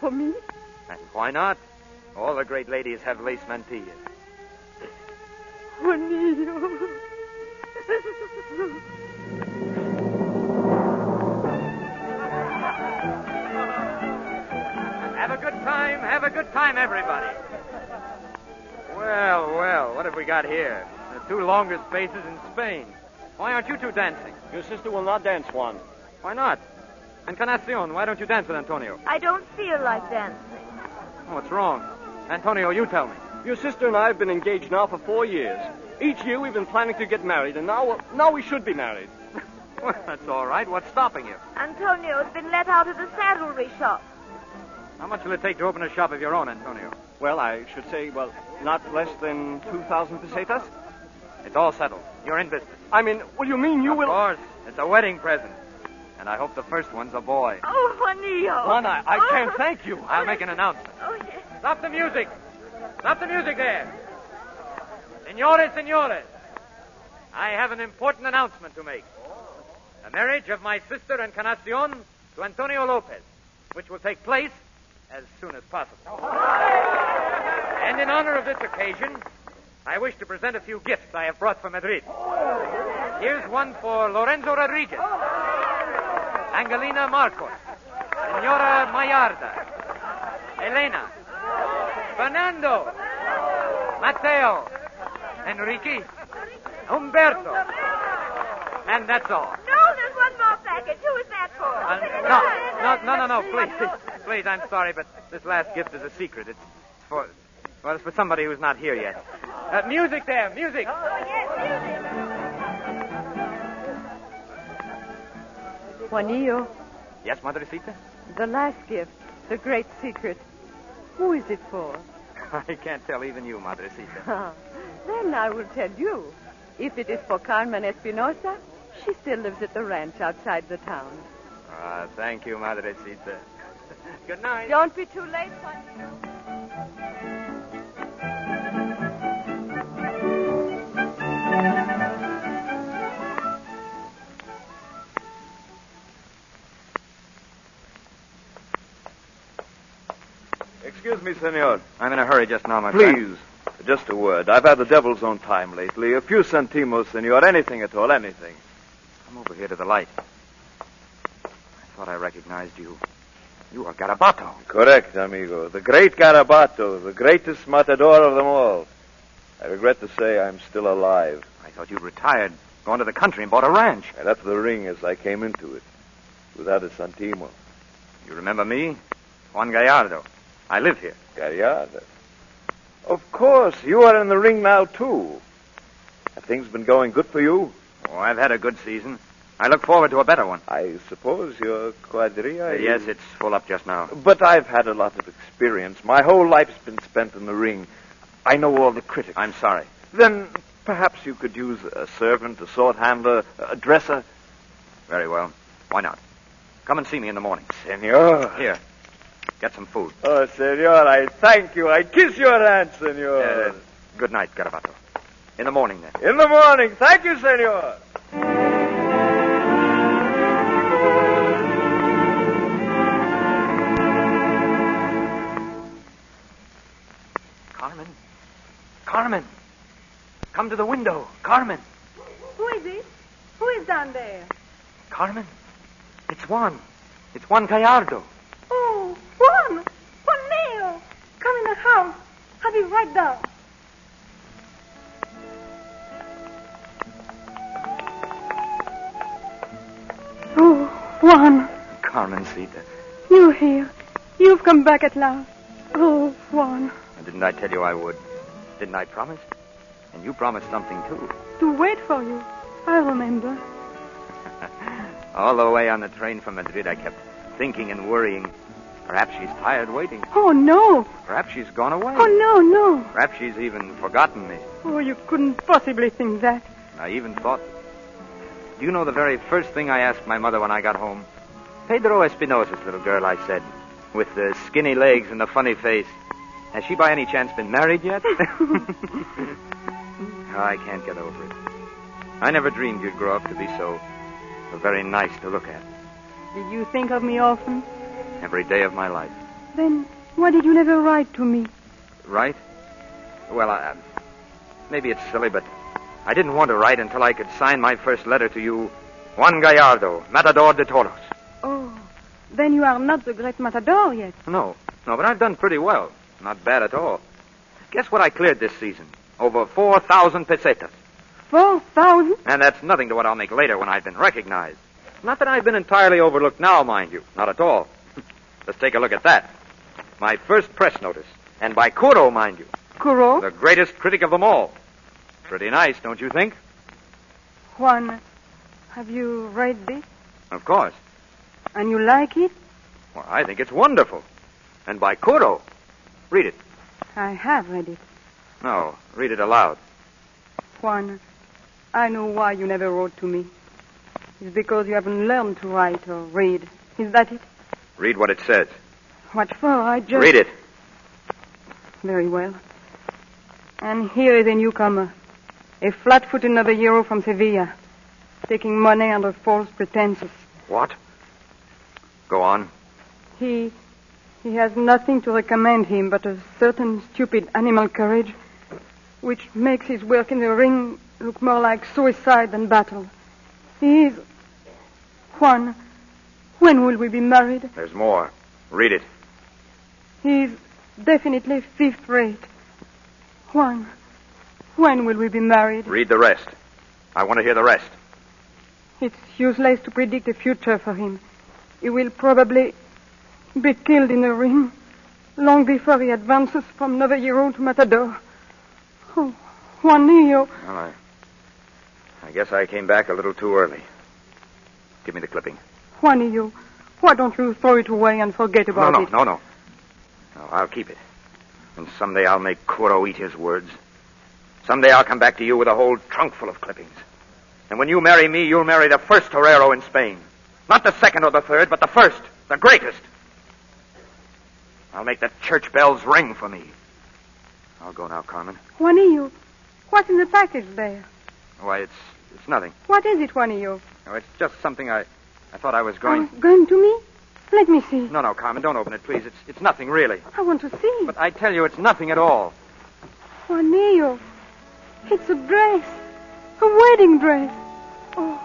For me? And why not? All the great ladies have lace mantillas. Juanillo. Have a good time. Have a good time, everybody. Well, well, what have we got here? The two longest faces in Spain. Why aren't you two dancing? Your sister will not dance, Juan. Why not? Encarnacion, why don't you dance with Antonio? I don't feel like dancing. Oh, what's wrong? Antonio, you tell me. Your sister and I have been engaged now for four years. Each year we've been planning to get married, and now, well, now we should be married. Well, that's all right. What's stopping you? Antonio's been let out of the saddlery shop. How much will it take to open a shop of your own, Antonio? Well, I should say, well, not less than 2,000 pesetas. It's all settled. You're in business. I mean, what do you mean you of will... Of course. It's a wedding present. And I hope the first one's a boy. Oh, Juanillo. Juan, I, I oh. can't thank you. I'll make an announcement. Oh, yes. Stop the music. Stop the music there. Senores, senores. I have an important announcement to make. The marriage of my sister Encarnacion to Antonio Lopez, which will take place as soon as possible. And in honor of this occasion, I wish to present a few gifts I have brought from Madrid. Here's one for Lorenzo Rodriguez, Angelina Marcos, Senora Mayarda, Elena, Fernando, Mateo, Enrique, Humberto. And that's all. No, there's one more package. Who is that for? Uh, no, no, no, no, no, please. Please, I'm sorry, but this last gift is a secret. It's, for, well, it's for somebody who's not here yet. Uh, music there, music. Oh, yes, music. Juanillo, Yes, Madrecita? the last gift, the great secret. Who is it for? I can't tell even you, Madrecita. then I will tell you. If it is for Carmen Espinosa, she still lives at the ranch outside the town. Ah, thank you, Madrecita. Good night. Don't be too late, Juanillo. Excuse me, senor. I'm in a hurry just now, my friend. Please, just a word. I've had the devil's own time lately. A few centimos, senor. Anything at all, anything. Come over here to the light. I thought I recognized you. You are Garabato. Correct, amigo. The great Garabato, the greatest matador of them all. I regret to say I'm still alive. I thought you'd retired, gone to the country and bought a ranch. I left the ring as I came into it, without a centimo. You remember me? Juan Gallardo. I live here. Gallardo. Of course, you are in the ring now, too. Have things been going good for you? Oh, I've had a good season. I look forward to a better one. I suppose your quadrilla. Uh, yes, it's full up just now. But I've had a lot of experience. My whole life's been spent in the ring. I know all the critics. I'm sorry. Then perhaps you could use a servant, a sword handler, a dresser. Very well. Why not? Come and see me in the morning. Senor. Here. Get some food. Oh, senor, I thank you. I kiss your hand, senor. Uh, good night, Garabato. In the morning, then. In the morning. Thank you, senor. Carmen. Come to the window. Carmen. Who is it? Who is down there? Carmen. It's Juan. It's Juan Gallardo. Oh, Juan! Juan Leo! Come in the house. I'll be right down. Oh, Juan, Carmen Carmencita. Uh, you here. You've come back at last. Oh, Juan, Didn't I tell you I would? Didn't I promise? And you promised something, too. to wait for you. I remember. All the way on the train from Madrid, I kept thinking and worrying. Perhaps she's tired waiting. Oh, no. Perhaps she's gone away. Oh, no, no. Perhaps she's even forgotten me. Oh, you couldn't possibly think that. I even thought. Do you know the very first thing I asked my mother when I got home? Pedro Espinosa's little girl, I said. with the skinny legs and the funny face. Has she by any chance been married yet? oh, I can't get over it. I never dreamed you'd grow up to be so, so very nice to look at. Did you think of me often? Every day of my life. Then why did you never write to me? Write? Well, I, maybe it's silly, but I didn't want to write until I could sign my first letter to you, Juan Gallardo, Matador de Toros. Oh, then you are not the great matador yet. No, no, but I've done pretty well. Not bad at all. Guess what I cleared this season? Over 4,000 pesetas. Four thousand? And that's nothing to what I'll make later when I've been recognized. Not that I've been entirely overlooked now, mind you. Not at all. Let's take a look at that. My first press notice. And by Curro, mind you. Curro? The greatest critic of them all. Pretty nice, don't you think? Juan, have you read this? Of course. And you like it? Well, I think it's wonderful. And by Curro. Read it. I have read it. No, read it aloud. Juan, I know why you never wrote to me. It's because you haven't learned to write or read. Is that it? Read what it says. What for? I just. Read it. Very well. And here is a newcomer, a flat-footed Novillero from Sevilla, taking money under false pretenses. What? Go on. He, he has nothing to recommend him but a certain stupid animal courage, which makes his work in the ring look more like suicide than battle. He is. Juan, when will we be married? There's more. Read it. He's definitely fifth rate. Juan, when will we be married? Read the rest. I want to hear the rest. It's useless to predict the future for him. He will probably be killed in the ring long before he advances from Novillero to Matador. Oh, Juanillo. Well, I, I guess I came back a little too early. Give me the clipping. Juanillo, why don't you throw it away and forget about no, no, it? no, no. No, I'll keep it. And someday I'll make Curro eat his words. Someday I'll come back to you with a whole trunk full of clippings. And when you marry me, you'll marry the first torero in Spain. Not the second or the third, but the first, the greatest. I'll make the church bells ring for me. I'll go now, Carmen. Juanillo, what's in the package there? Why, it's it's nothing. What is it, Juanillo? Oh, it's just something I I thought I was going. Oh, going to me? Let me see. No, no, Carmen, don't open it, please. It's it's nothing really. I want to see. But I tell you, it's nothing at all. Juanillo, it's a dress. A wedding dress. Oh,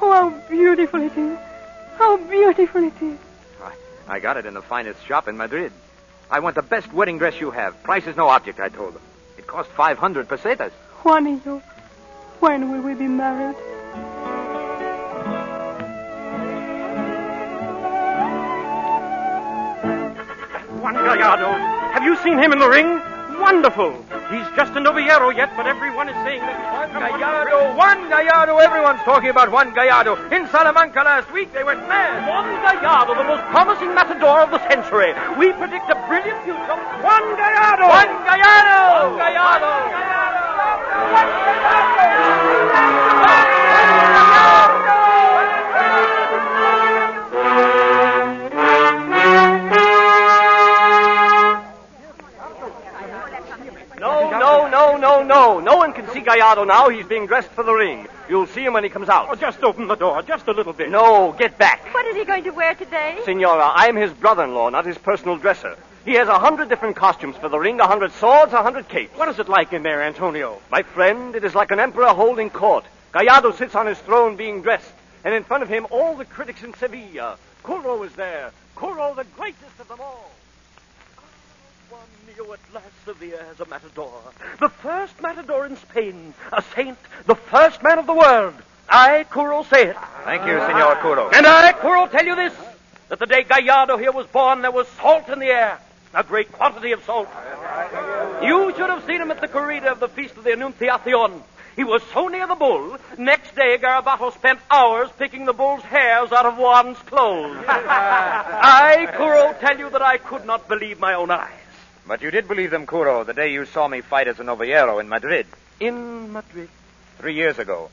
oh, how beautiful it is. How beautiful it is. I got it in the finest shop in Madrid. I want the best wedding dress you have. Price is no object, I told them. It cost 500 pesetas. Juanillo, when will we be married? Juan Gallardo. Have you seen him in the ring? Wonderful. He's just a novillero yet, but everyone is saying that Juan Gallardo, Juan Gallardo. Everyone's talking about Juan Gallardo. In Salamanca last week, they went mad. Juan Gallardo, the most promising matador of the century. We predict a brilliant future. Juan Gallardo! Juan Gallardo! Juan Gallardo! No, can now. He's being dressed for the ring. You'll see him when he comes out. Oh, just open the door, just a little bit. No, get back. What is he going to wear today? Senora, I'm his brother-in-law, not his personal dresser. He has a hundred different costumes for the ring, a hundred swords, a hundred capes. What is it like in there, Antonio? My friend, it is like an emperor holding court. Gallardo sits on his throne being dressed, and in front of him all the critics in Sevilla. Curro is there. Curro, the greatest of them all. Juanillo at last Sevilla as a matador. The first matador in Spain. A saint, the first man of the world. I, Curro, say it. Thank you, Senor Curro. And I, Curro, tell you this, that the day Gallardo here was born, there was salt in the air. A great quantity of salt. You should have seen him at the corrida of the Feast of the Annunciacion. He was so near the bull, next day Garabato spent hours picking the bull's hairs out of Juan's clothes. I, Curro, tell you that I could not believe my own eyes. But you did believe them, Curro, the day you saw me fight as a novillero in Madrid. In Madrid? Three years ago.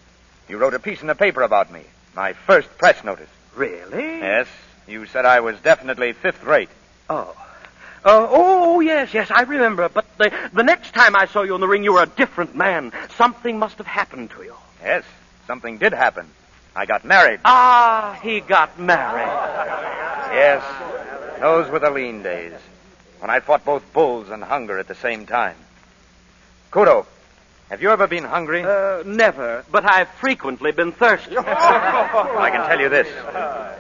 You wrote a piece in the paper about me. My first press notice. Really? Yes. You said I was definitely fifth rate. Oh. Uh, oh, yes, yes, I remember. But the, the next time I saw you in the ring, you were a different man. Something must have happened to you. Yes, something did happen. I got married. Ah, he got married. Yes, those were the lean days when I fought both bulls and hunger at the same time. Curro, have you ever been hungry? Uh, never, but I've frequently been thirsty. I can tell you this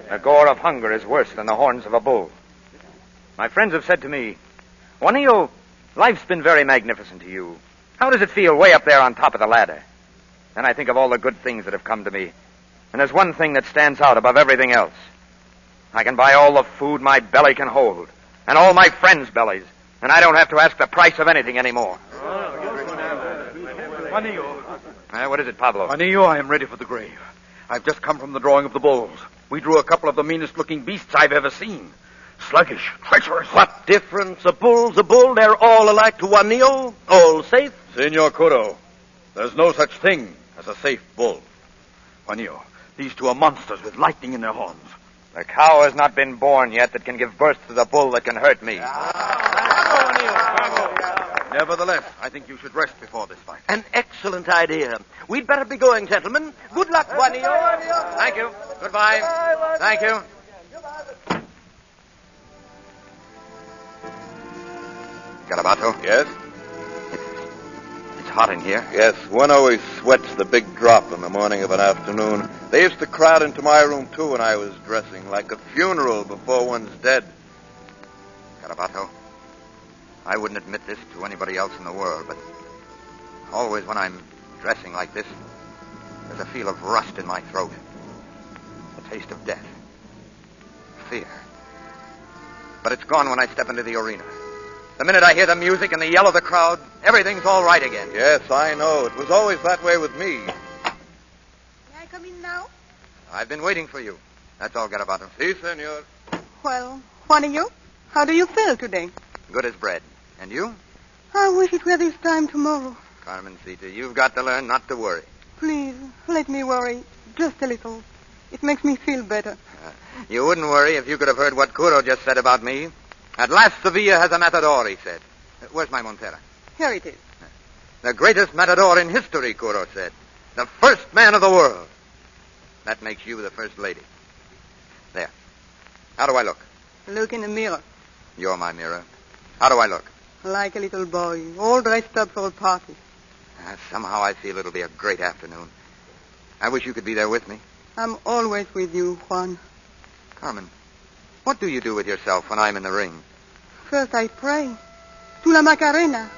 the gore of hunger is worse than the horns of a bull. My friends have said to me, Juanillo, life's been very magnificent to you. How does it feel way up there on top of the ladder? And I think of all the good things that have come to me. And there's one thing that stands out above everything else. I can buy all the food my belly can hold, and all my friends' bellies, and I don't have to ask the price of anything anymore. Juanillo. Uh, what is it, Pablo? Juanillo, I am ready for the grave. I've just come from the drawing of the bulls. We drew a couple of the meanest looking beasts I've ever seen. Sluggish, treacherous. What difference? A bull's a bull. They're all alike to Juanillo. All safe. Senor Curro, there's no such thing as a safe bull. Juanillo, these two are monsters with lightning in their horns. The cow has not been born yet that can give birth to the bull that can hurt me. Nevertheless, I think you should rest before this fight. An excellent idea. We'd better be going, gentlemen. Good luck, Juanillo. Thank you. Goodbye. Thank you. Garabato? Yes? Hot in here. Yes, one always sweats the big drop in the morning of an afternoon. They used to crowd into my room, too, when I was dressing, like a funeral before one's dead. Garabato, I wouldn't admit this to anybody else in the world, but always when I'm dressing like this, there's a feel of rust in my throat. A taste of death. Fear. But it's gone when I step into the arena. The minute I hear the music and the yell of the crowd, everything's all right again. Yes, I know. It was always that way with me. May I come in now? I've been waiting for you. That's all, Garabato. Si, senor. Well, Juanillo, how do you feel today? Good as bread. And you? I wish it were this time tomorrow. Carmencita, you've got to learn not to worry. Please, let me worry just a little. It makes me feel better. Uh, you wouldn't worry if you could have heard what Curro just said about me. At last Sevilla has a matador, he said. Where's my Montera? Here it is. The greatest matador in history, Curro said. The first man of the world. That makes you the first lady. There. How do I look? Look in the mirror. You're my mirror. How do I look? Like a little boy, all dressed up for a party. Uh, somehow I feel it'll be a great afternoon. I wish you could be there with me. I'm always with you, Juan. Carmen, what do you do with yourself when I'm in the ring? First I pray. To la Macarena.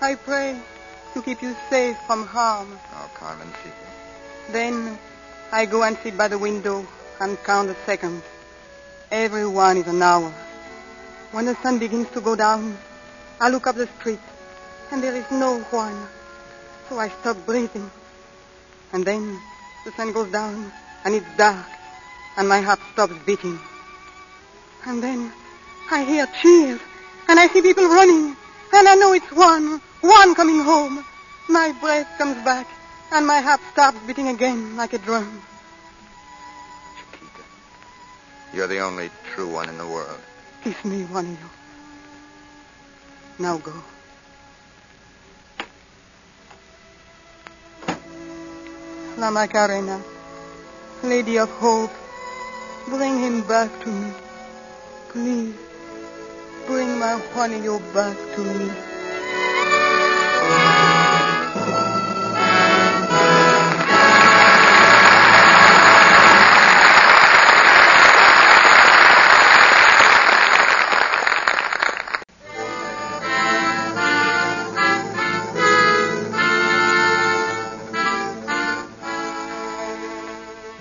I pray to keep you safe from harm. Oh, Carmen, see. Then I go and sit by the window and count the seconds. Every one is an hour. When the sun begins to go down, I look up the street, and there is no one. So I stop breathing. And then the sun goes down, and it's dark, and my heart stops beating. And then I hear cheers, and I see people running, and I know it's Juan, Juan coming home. My breath comes back, and my heart stops beating again like a drum. Chiquita, You're the only true one in the world. Kiss me, one of you. Now go. La Macarena, Lady of Hope, bring him back to me. Please, bring my Juanillo back to me.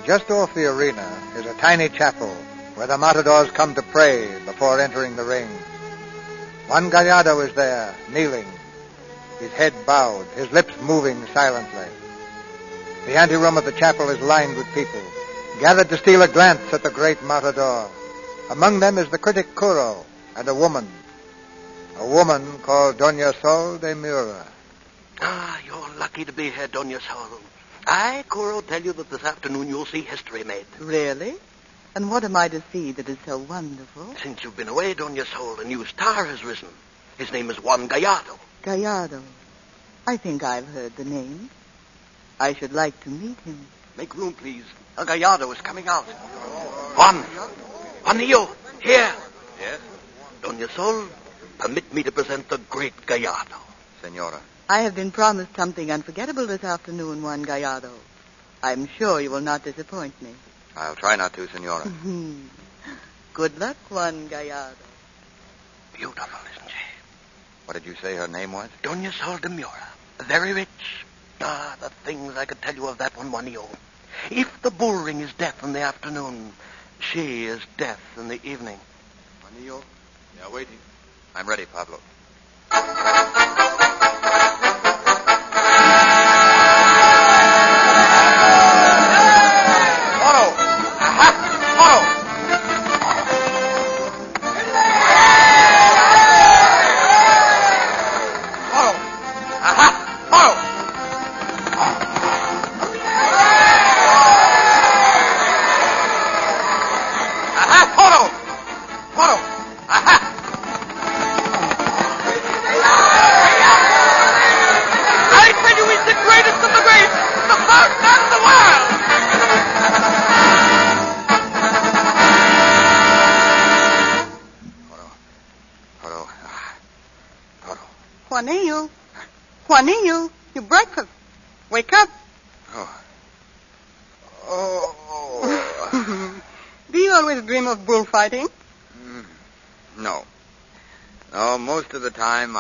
Just off the arena is a tiny chapel where the matadors come to pray before entering the ring. Juan Gallardo is there, kneeling, his head bowed, his lips moving silently. The anteroom of the chapel is lined with people, gathered to steal a glance at the great matador. Among them is the critic Curro and a woman, a woman called Doña Sol de Mura. Ah, you're lucky to be here, Doña Sol. I, Curro, tell you that this afternoon you'll see history made. Really? And what am I to see that is so wonderful? Since you've been away, Dona Sol, a new star has risen. His name is Juan Gallardo. Gallardo. I think I've heard the name. I should like to meet him. Make room, please. El Gallardo is coming out. Juan. Juanillo, here. Yes? Dona Sol, permit me to present the great Gallardo. Senora. I have been promised something unforgettable this afternoon, Juan Gallardo. I'm sure you will not disappoint me. I'll try not to, Senora. Good luck, Juan Gallardo. Beautiful, isn't she? What did you say her name was? Dona Sol de Mura. Very rich. Ah, the things I could tell you of that one, Juanillo. If the bull ring is death in the afternoon, she is death in the evening. Juanillo? Yeah, waiting. I'm ready, Pablo.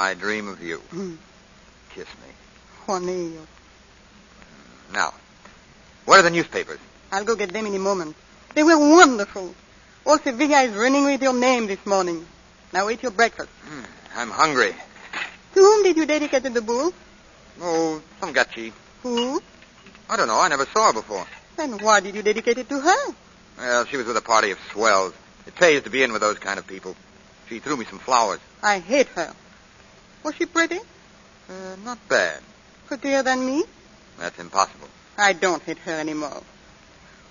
I dream of you. Hmm. Kiss me. Juanillo. Now, where are the newspapers? I'll go get them in a moment. They were wonderful. All Sevilla is running with your name this morning. Now eat your breakfast. I'm hungry. To whom did you dedicate the bull? Oh, some gachi. Who? I don't know. I never saw her before. Then why did you dedicate it to her? Well, she was with a party of swells. It pays to be in with those kind of people. She threw me some flowers. I hate her. Was she pretty? Uh, not bad. Prettier than me? That's impossible. I don't hate her anymore.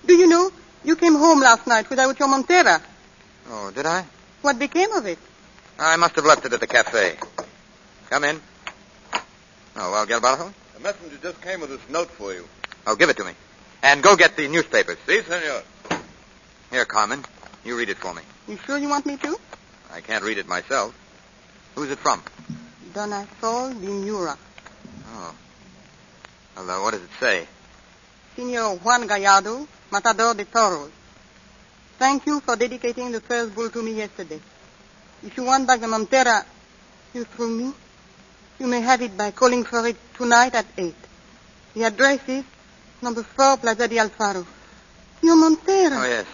Do you know, you came home last night without your Montera. Oh, did I? What became of it? I must have left it at the cafe. Come in. Oh, well, Galbarro? A messenger just came with this note for you. Oh, give it to me. And go get the newspapers. Si, senor. Here, Carmen. You read it for me. You sure you want me to? I can't read it myself. Who's it from? Dona Sol de Mura. Oh. Well, uh, what does it say? Senor Juan Gallardo, Matador de Toros. Thank you for dedicating the first bull to me yesterday. If you want back the Montera you threw me, you may have it by calling for it tonight at 8. The address is number 4 Plaza de Alfaro. Your Montera. Oh, yes.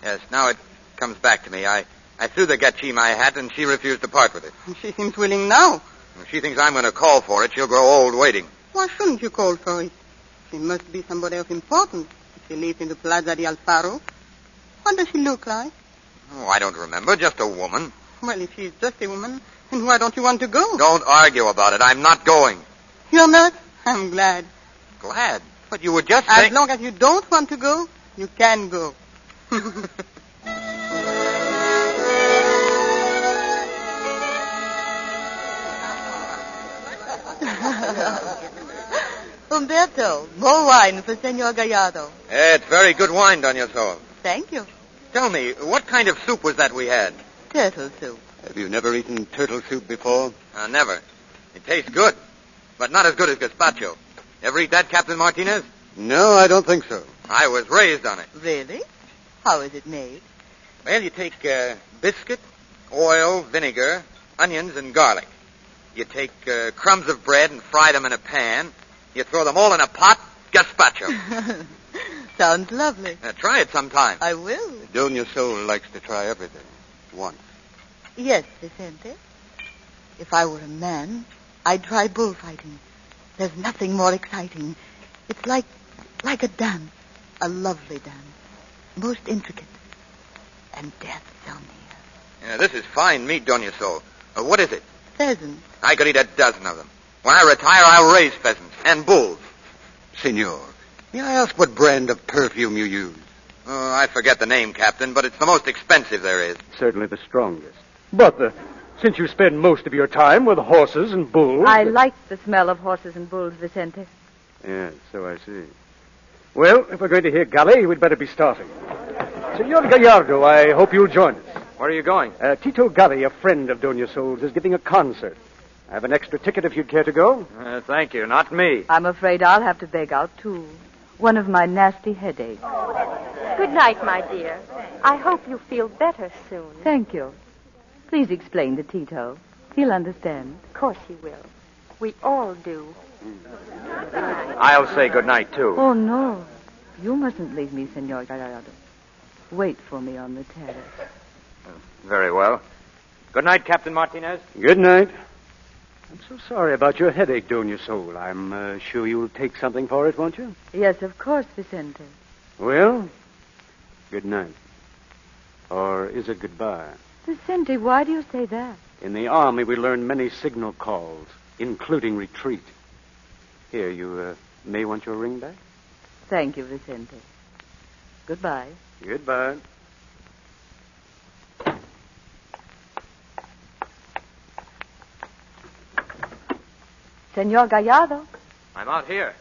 Yes, now it comes back to me. I, I threw the gachima I had, and she refused to part with it. She seems willing now. If she thinks I'm going to call for it, she'll grow old waiting. Why shouldn't you call for it? She must be somebody of importance. if She lives in the Plaza de Alfaro. What does she look like? Oh, I don't remember. Just a woman. Well, if she's just a woman, then why don't you want to go? Don't argue about it. I'm not going. You're not? I'm glad. Glad? But you were just As saying... long as you don't want to go, you can go. Umberto, more wine for Senor Gallardo. It's very good wine, Doña Sol. Thank you. Tell me, what kind of soup was that we had? Turtle soup. Have you never eaten turtle soup before? Uh, never. It tastes good, but not as good as gazpacho. Ever eat that, Captain Martinez? No, I don't think so. I was raised on it. Really? How is it made? Well, you take uh, biscuit, oil, vinegar, onions, and garlic. You take uh, crumbs of bread and fry them in a pan. You throw them all in a pot, gazpacho. Sounds lovely. Uh, try it sometime. I will. Doña Sol likes to try everything. Once. Yes, Vicente. If I were a man, I'd try bullfighting. There's nothing more exciting. It's like like a dance, a lovely dance, most intricate, and death so near. Yeah, this is fine meat, Doña Sol. Uh, what is it? Pheasant. I could eat a dozen of them. When I retire, I'll raise pheasants and bulls. Senor, may I ask what brand of perfume you use? Oh, I forget the name, Captain, but it's the most expensive there is. Certainly the strongest. But uh, since you spend most of your time with horses and bulls. I like the smell of horses and bulls, Vicente. Yes, so I see. Well, if we're going to hear Gully, we'd better be starting. Senor Gallardo, I hope you'll join us. Where are you going? Uh, Tito Gully, a friend of Dona Sol's, is giving a concert. I have an extra ticket if you'd care to go. Uh, thank you, not me. I'm afraid I'll have to beg out, too. One of my nasty headaches. Good night, my dear. I hope you feel better soon. Thank you. Please explain to Tito. He'll understand. Of course he will. We all do. I'll say good night, too. Oh, no. You mustn't leave me, Senor Gallardo. Wait for me on the terrace. Very well. Good night, Captain Martinez. Good night. I'm so sorry about your headache, Dona Sol. I'm uh, sure you'll take something for it, won't you? Yes, of course, Vicente. Well, good night. Or is it goodbye? Vicente, why do you say that? In the Army, we learn many signal calls, including retreat. Here, you uh, may want your ring back. Thank you, Vicente. Goodbye. Goodbye. Senor Gallardo. I'm out here.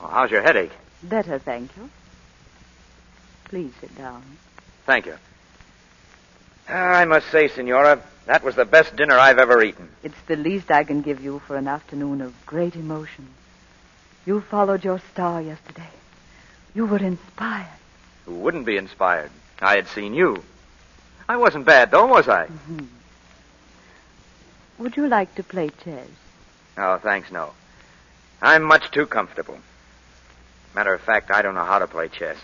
Well, how's your headache? Better, thank you. Please sit down. Thank you. Ah, I must say, Senora, that was the best dinner I've ever eaten. It's the least I can give you for an afternoon of great emotion. You followed your star yesterday. You were inspired. Who wouldn't be inspired? I had seen you. I wasn't bad, though, was I? Mhm. Would you like to play chess? Oh, thanks, no. I'm much too comfortable. Matter of fact, I don't know how to play chess.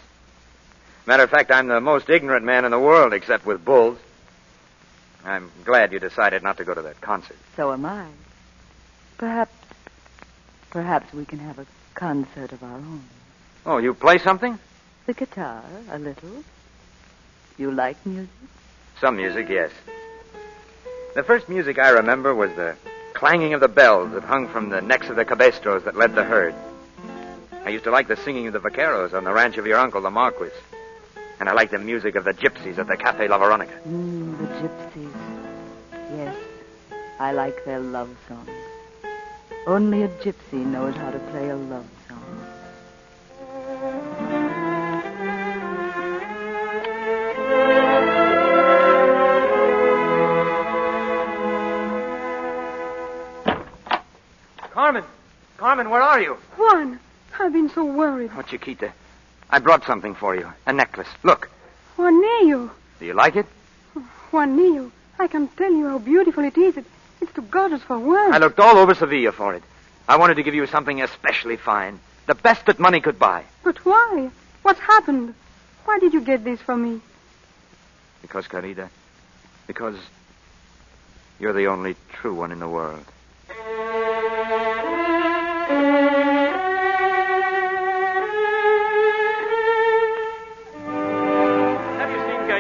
Matter of fact, I'm the most ignorant man in the world, except with bulls. I'm glad you decided not to go to that concert. So am I. Perhaps, perhaps we can have a concert of our own. Oh, you play something? The guitar, a little. You like music? Some music, yes. The first music I remember was the clanging of the bells that hung from the necks of the cabestros that led the herd. I used to like the singing of the vaqueros on the ranch of your uncle, the Marquis. And I liked the music of the gypsies at the Cafe La Veronica. Mm, the gypsies. Yes, I like their love songs. Only a gypsy knows how to play a love Carmen! Carmen, where are you? Juan, I've been so worried. Oh, Chiquita. I brought something for you. A necklace. Look. Juanillo, Do you like it? Juanillo, I can tell you how beautiful it is. It, it's too gorgeous for words. I looked all over Sevilla for it. I wanted to give you something especially fine. The best that money could buy. But why? What happened? Why did you get this for me? Because, Carita, because you're the only true one in the world.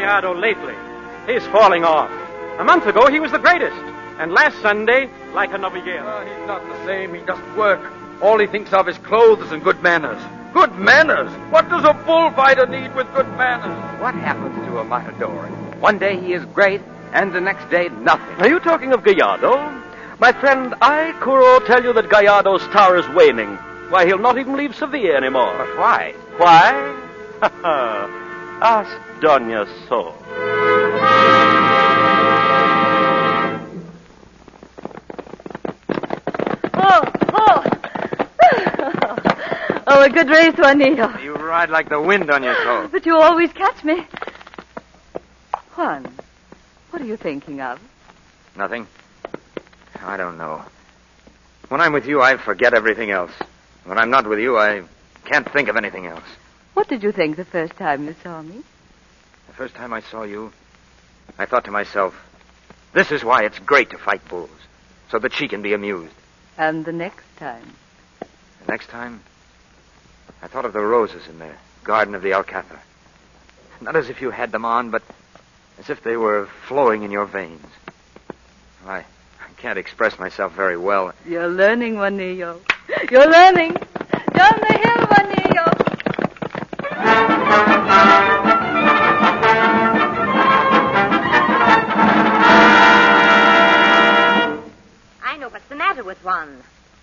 You seen Gallardo lately? He's falling off. A month ago, he was the greatest. And last Sunday, like another ah, year. he's not the same. He doesn't work. All he thinks of is clothes and good manners. Good manners? What does a bullfighter need with good manners? What happens to a matador? One day he is great, and the next day nothing. Are you talking of Gallardo? My friend, I, Curro, tell you that Gallardo's star is waning. Why, he'll not even leave Sevilla anymore. But why? Why? Ah, Doña Sol. Oh, oh! oh, a good race, Juanillo. You ride like the wind on your toe. But you always catch me. Juan, what are you thinking of? Nothing. I don't know. When I'm with you, I forget everything else. When I'm not with you, I can't think of anything else. What did you think the first time you saw me? First time I saw you, I thought to myself, this is why it's great to fight bulls, so that she can be amused. And the next time? The next time, I thought of the roses in the garden of the Alcazar. Not as if you had them on, but as if they were flowing in your veins. I, I can't express myself very well. You're learning, Juanillo. You're learning. Down the hill, Juanillo.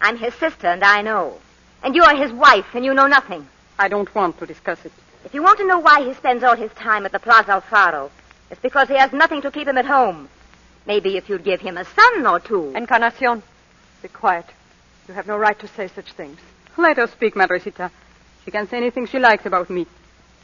I'm his sister, and I know. And you are his wife, and you know nothing. I don't want to discuss it. If you want to know why he spends all his time at the Plaza Alfaro, it's because he has nothing to keep him at home. Maybe if you'd give him a son or two. Encarnacion, be quiet. You have no right to say such things. Let her speak, Madrecita. She can say anything she likes about me.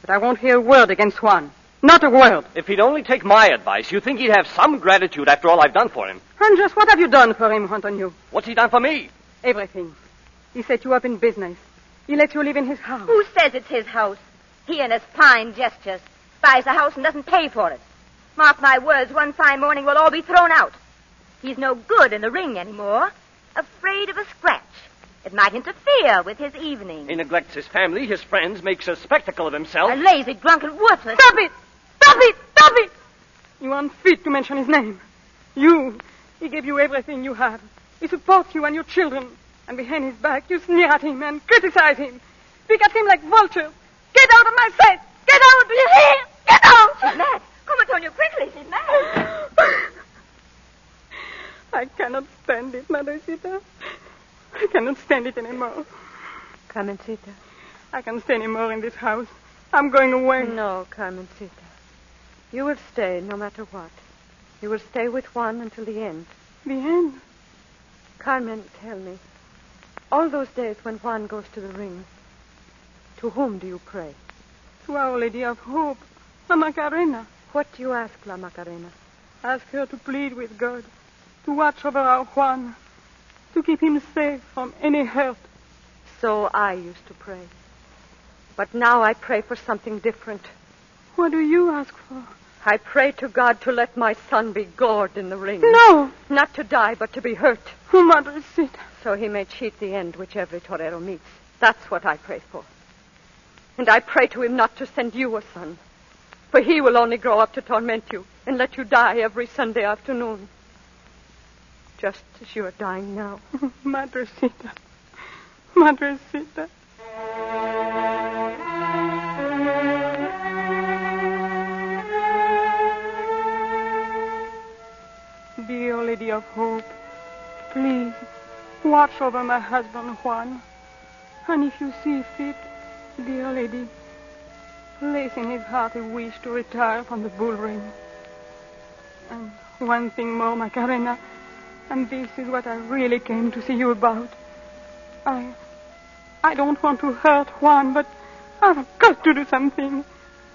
But I won't hear a word against Juan. Not a word. If he'd only take my advice, you think he'd have some gratitude after all I've done for him. Andres, what have you done for him, Antonio? What's he done for me? Everything. He set you up in business. He let you live in his house. Who says it's his house? He and his fine gestures buys a house and doesn't pay for it. Mark my words, one fine morning we'll all be thrown out. He's no good in the ring anymore. Afraid of a scratch. It might interfere with his evening. He neglects his family, his friends, makes a spectacle of himself. A lazy, drunken, worthless. Stop it! Stop it! Stop it! You aren't fit to mention his name. You. He gave you everything you have. He supports you and your children. And behind his back, you sneer at him and criticize him. Speak at him like vultures. Get out of my sight! Get out! Do you hear? Get out! She's mad. Come, Antonio, quickly. She's mad. I cannot stand it, Madrecita. I cannot stand it anymore. Carmencita. I can't stay anymore in this house. I'm going away. No, Carmencita. You will stay no matter what. You will stay with Juan until the end. The end? Carmen, tell me. All those days when Juan goes to the ring, to whom do you pray? To Our Lady of Hope, La Macarena. What do you ask, La Macarena? Ask her to plead with God, to watch over our Juan, to keep him safe from any hurt. So I used to pray. But now I pray for something different. What do you ask for? I pray to God to let my son be gored in the ring. No! Not to die, but to be hurt. Oh, Madrecita. So he may cheat the end which every torero meets. That's what I pray for. And I pray to him not to send you a son. For he will only grow up to torment you and let you die every Sunday afternoon. Just as you are dying now. Madrecita. Madrecita. Dear Lady of Hope, please watch over my husband Juan. And if you see fit, dear lady, place in his heart a wish to retire from the bull ring. And one thing more, Macarena, and this is what I really came to see you about. I I don't want to hurt Juan, but I've got to do something.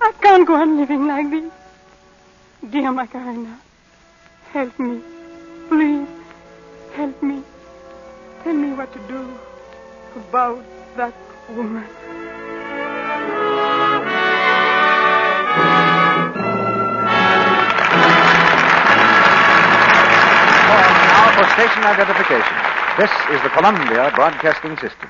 I can't go on living like this. Dear Macarena, help me. Please, help me. Tell me what to do about that woman. Now for station identification. This is the Columbia Broadcasting System.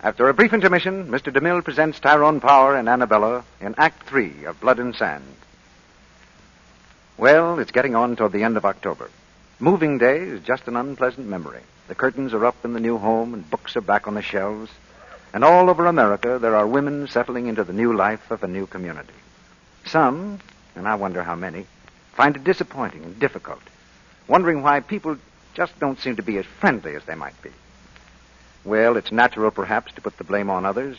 After a brief intermission, Mr. DeMille presents Tyrone Power and Annabella in Act Three of Blood and Sand. Well, it's getting on toward the end of October. Moving day is just an unpleasant memory. The curtains are up in the new home and books are back on the shelves. And all over America, there are women settling into the new life of a new community. Some, and I wonder how many, find it disappointing and difficult, wondering why people just don't seem to be as friendly as they might be. Well, it's natural perhaps to put the blame on others,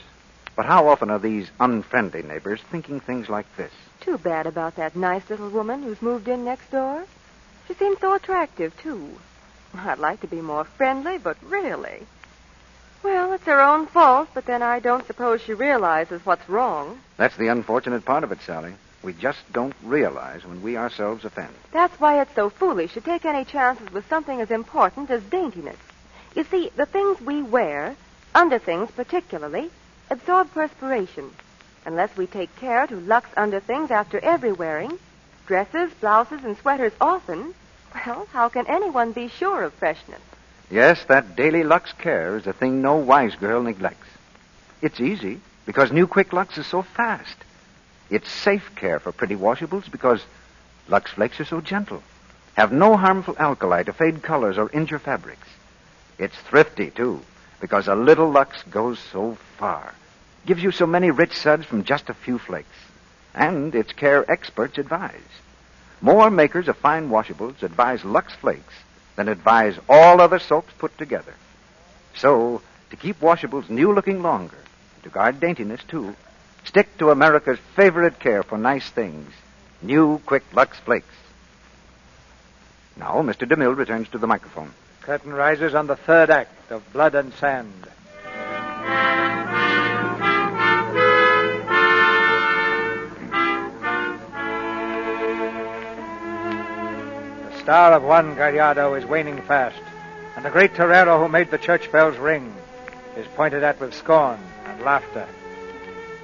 but how often are these unfriendly neighbors thinking things like this? Too bad about that nice little woman who's moved in next door. She seems so attractive, too. I'd like to be more friendly, but really. Well, it's her own fault, but then I don't suppose she realizes what's wrong. That's the unfortunate part of it, Sally. We just don't realize when we ourselves offend. That's why it's so foolish to take any chances with something as important as daintiness. You see, the things we wear, underthings particularly, absorb perspiration. Unless we take care to lux underthings after every wearing, dresses, blouses, and sweaters often, well, how can anyone be sure of freshness? Yes, that daily Lux care is a thing no wise girl neglects. It's easy because new Quick Lux is so fast. It's safe care for pretty washables because Lux Flakes are so gentle. have no harmful alkali to fade colors or injure fabrics. It's thrifty, too, because a little Lux goes so far. Gives you so many rich suds from just a few flakes. And its care experts advise. More makers of fine washables advise Lux Flakes than advise all other soaps put together. So, to keep washables new looking longer, to guard daintiness too, stick to America's favorite care for nice things new, quick Lux Flakes. Now, Mr. DeMille returns to the microphone. Curtain rises on the third act of Blood and Sand. The star of Juan Gallardo is waning fast, and the great torero who made the church bells ring is pointed at with scorn and laughter.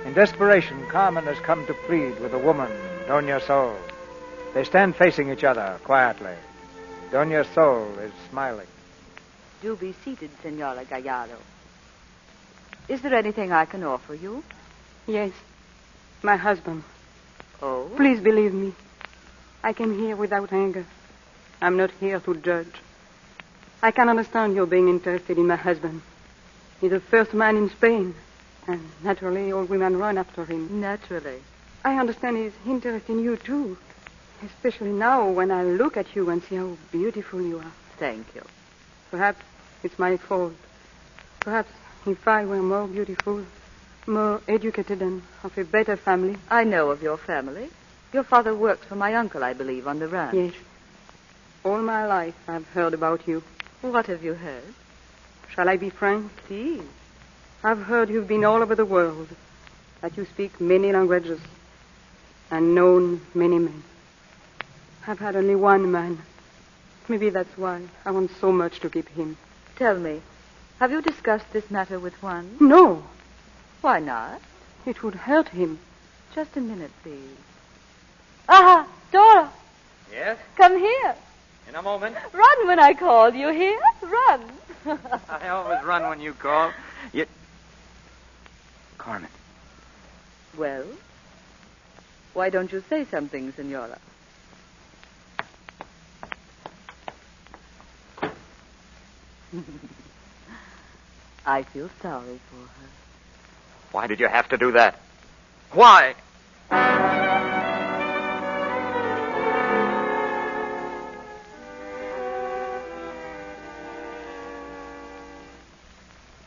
In desperation, Carmen has come to plead with the woman, Dona Sol. They stand facing each other quietly. Dona Sol is smiling. Do be seated, Senora Gallardo. Is there anything I can offer you? Yes. My husband. Oh? Please believe me. I came here without anger. I'm not here to judge. I can understand your being interested in my husband. He's the first man in Spain, and naturally all women run after him. Naturally. I understand his interest in you, too. Especially now when I look at you and see how beautiful you are. Thank you. Perhaps it's my fault. Perhaps if I were more beautiful, more educated, and of a better family. I know of your family. Your father works for my uncle, I believe, on the ranch. Yes. All my life I've heard about you. What have you heard? Shall I be frank? See. I've heard you've been all over the world, that you speak many languages, and known many men. I've had only one man. Maybe that's why I want so much to keep him. Tell me, have you discussed this matter with Juan? No. Why not? It would hurt him. Just a minute, please. Ah, Dora, Yes? come here. In a moment. Run when I call. You hear? Run. I always run when you call. You... Carmen. well, why don't you say something, Senora? I feel sorry for her. Why did you have to do that? Why?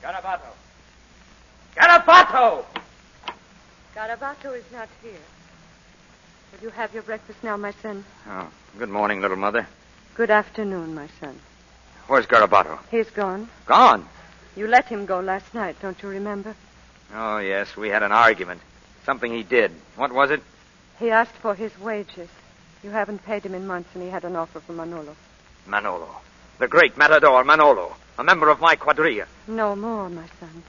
Garabato. Garabato! Garabato is not here. Will you have your breakfast now, my son? Oh, good morning, little mother. Good afternoon, my son. Where's Garabato? He's gone. Gone. You let him go last night, don't you remember? Oh, yes, we had an argument. Something he did. What was it? He asked for his wages. You haven't paid him in months, and he had an offer from Manolo. Manolo. The great matador, Manolo. A member of my quadrilla. No more, my son.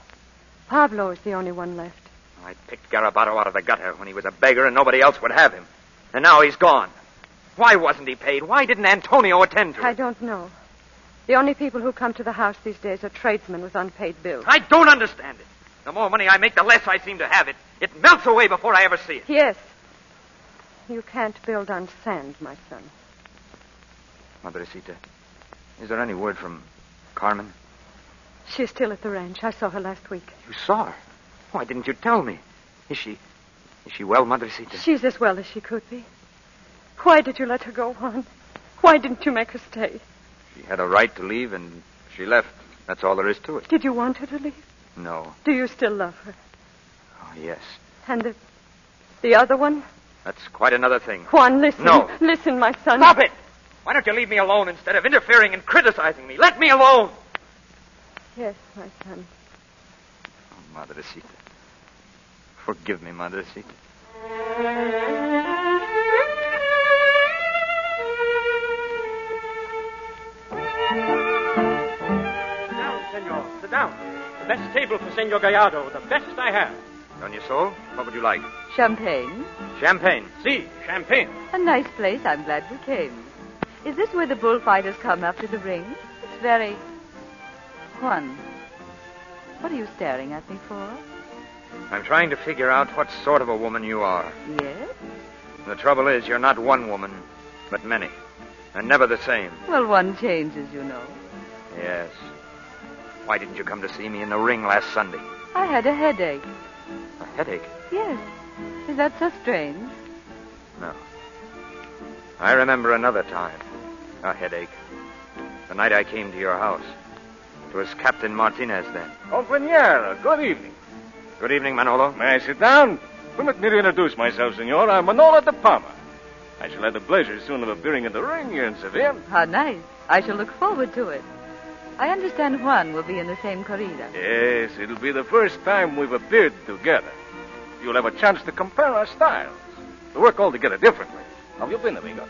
Pablo is the only one left. I picked Garabato out of the gutter when he was a beggar and nobody else would have him. And now he's gone. Why wasn't he paid? Why didn't Antonio attend to I don't know. The only people who come to the house these days are tradesmen with unpaid bills. I don't understand it. The more money I make, the less I seem to have it. It melts away before I ever see it. Yes. You can't build on sand, my son. Madrecita, is there any word from Carmen? She's still at the ranch. I saw her last week. You saw her. Why didn't you tell me? Is she. Is she well, Madrecita? She's as well as she could be. Why did you let her go on? Why didn't you make her stay? She had a right to leave, and she left. That's all there is to it. Did you want her to leave? No. Do you still love her? Oh, yes. And the, the other one? That's quite another thing. Juan, listen. No. Listen, my son. Stop it! Why don't you leave me alone instead of interfering and criticizing me? Let me alone! Yes, my son. Oh, Madrecita. Forgive me, Madrecita. Senor. Sit down. The best table for Senor Gallardo. The best I have. Dona Sol, what would you like? Champagne. Champagne. See, champagne. A nice place. I'm glad we came. Is this where the bullfighters come after the ring? It's very. Juan, what are you staring at me for? I'm trying to figure out what sort of a woman you are. Yes? The trouble is, you're not one woman, but many. and never the same. Well, one changes, you know. Yes. Why didn't you come to see me in the ring last Sunday? I had a headache. A headache? Yes. Is that so strange? No. I remember another time. A headache. The night I came to your house. It was Captain Martinez then. Companiero, good evening. Good evening, Manolo. May I sit down? Permit me to introduce myself, senor. I'm Manolo de Palma. I shall have the pleasure soon of appearing in the ring here in Seville. How nice. I shall look forward to it. I understand Juan will be in the same corrida. Yes, it'll be the first time we've appeared together. You'll have a chance to compare our styles. We work altogether differently. How have you been, amigo?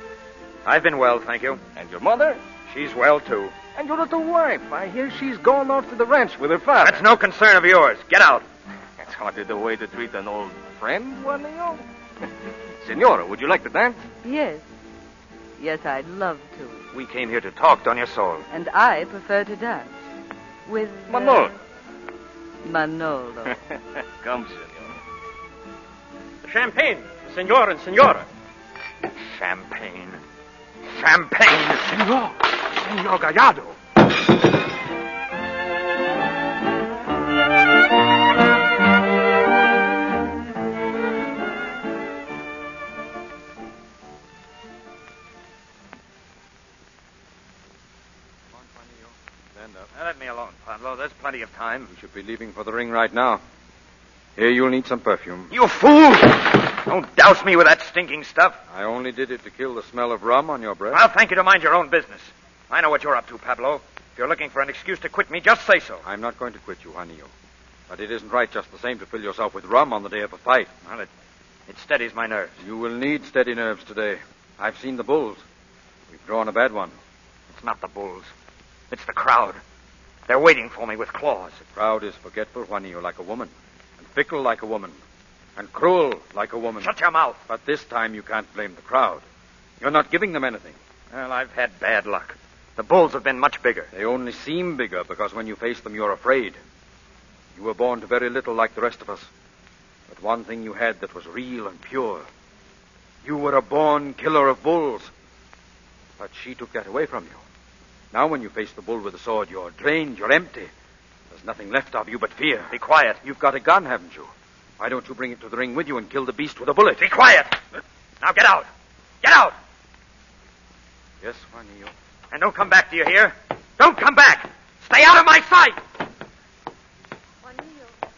I've been well, thank you. And your mother? She's well, too. And your little wife? I hear she's gone off to the ranch with her father. That's no concern of yours. Get out. That's hardly the way to treat an old friend, Juanillo. Senora, would you like to dance? Yes. Yes, I'd love to. We came here to talk, Doña Sol. And I prefer to dance. With. uh, Manolo. Manolo. Come, senor. Champagne, senor and senora. Champagne. Champagne. Senor. Senor Gallardo. There's plenty of time. We should be leaving for the ring right now. Here, you'll need some perfume. You fool! Don't douse me with that stinking stuff. I only did it to kill the smell of rum on your breath. I'll thank you to mind your own business. I know what you're up to, Pablo. If you're looking for an excuse to quit me, just say so. I'm not going to quit you, Juanillo. But it isn't right just the same to fill yourself with rum on the day of a fight. Well, it, it steadies my nerves. You will need steady nerves today. I've seen the bulls. We've drawn a bad one. It's not the bulls. It's the crowd. They're waiting for me with claws. The crowd is forgetful, Juanillo, like a woman. And fickle like a woman. And cruel like a woman. Shut your mouth. But this time you can't blame the crowd. You're not giving them anything. Well, I've had bad luck. The bulls have been much bigger. They only seem bigger because when you face them, you're afraid. You were born to very little like the rest of us. But one thing you had that was real and pure. You were a born killer of bulls. But she took that away from you. Now, when you face the bull with a sword, you're drained, you're empty. There's nothing left of you but fear. Be quiet. You've got a gun, haven't you? Why don't you bring it to the ring with you and kill the beast with a bullet? Be quiet. Now get out. Get out. Yes, Juanillo. And don't come back, do you hear? Don't come back. Stay out of my sight. Juanillo.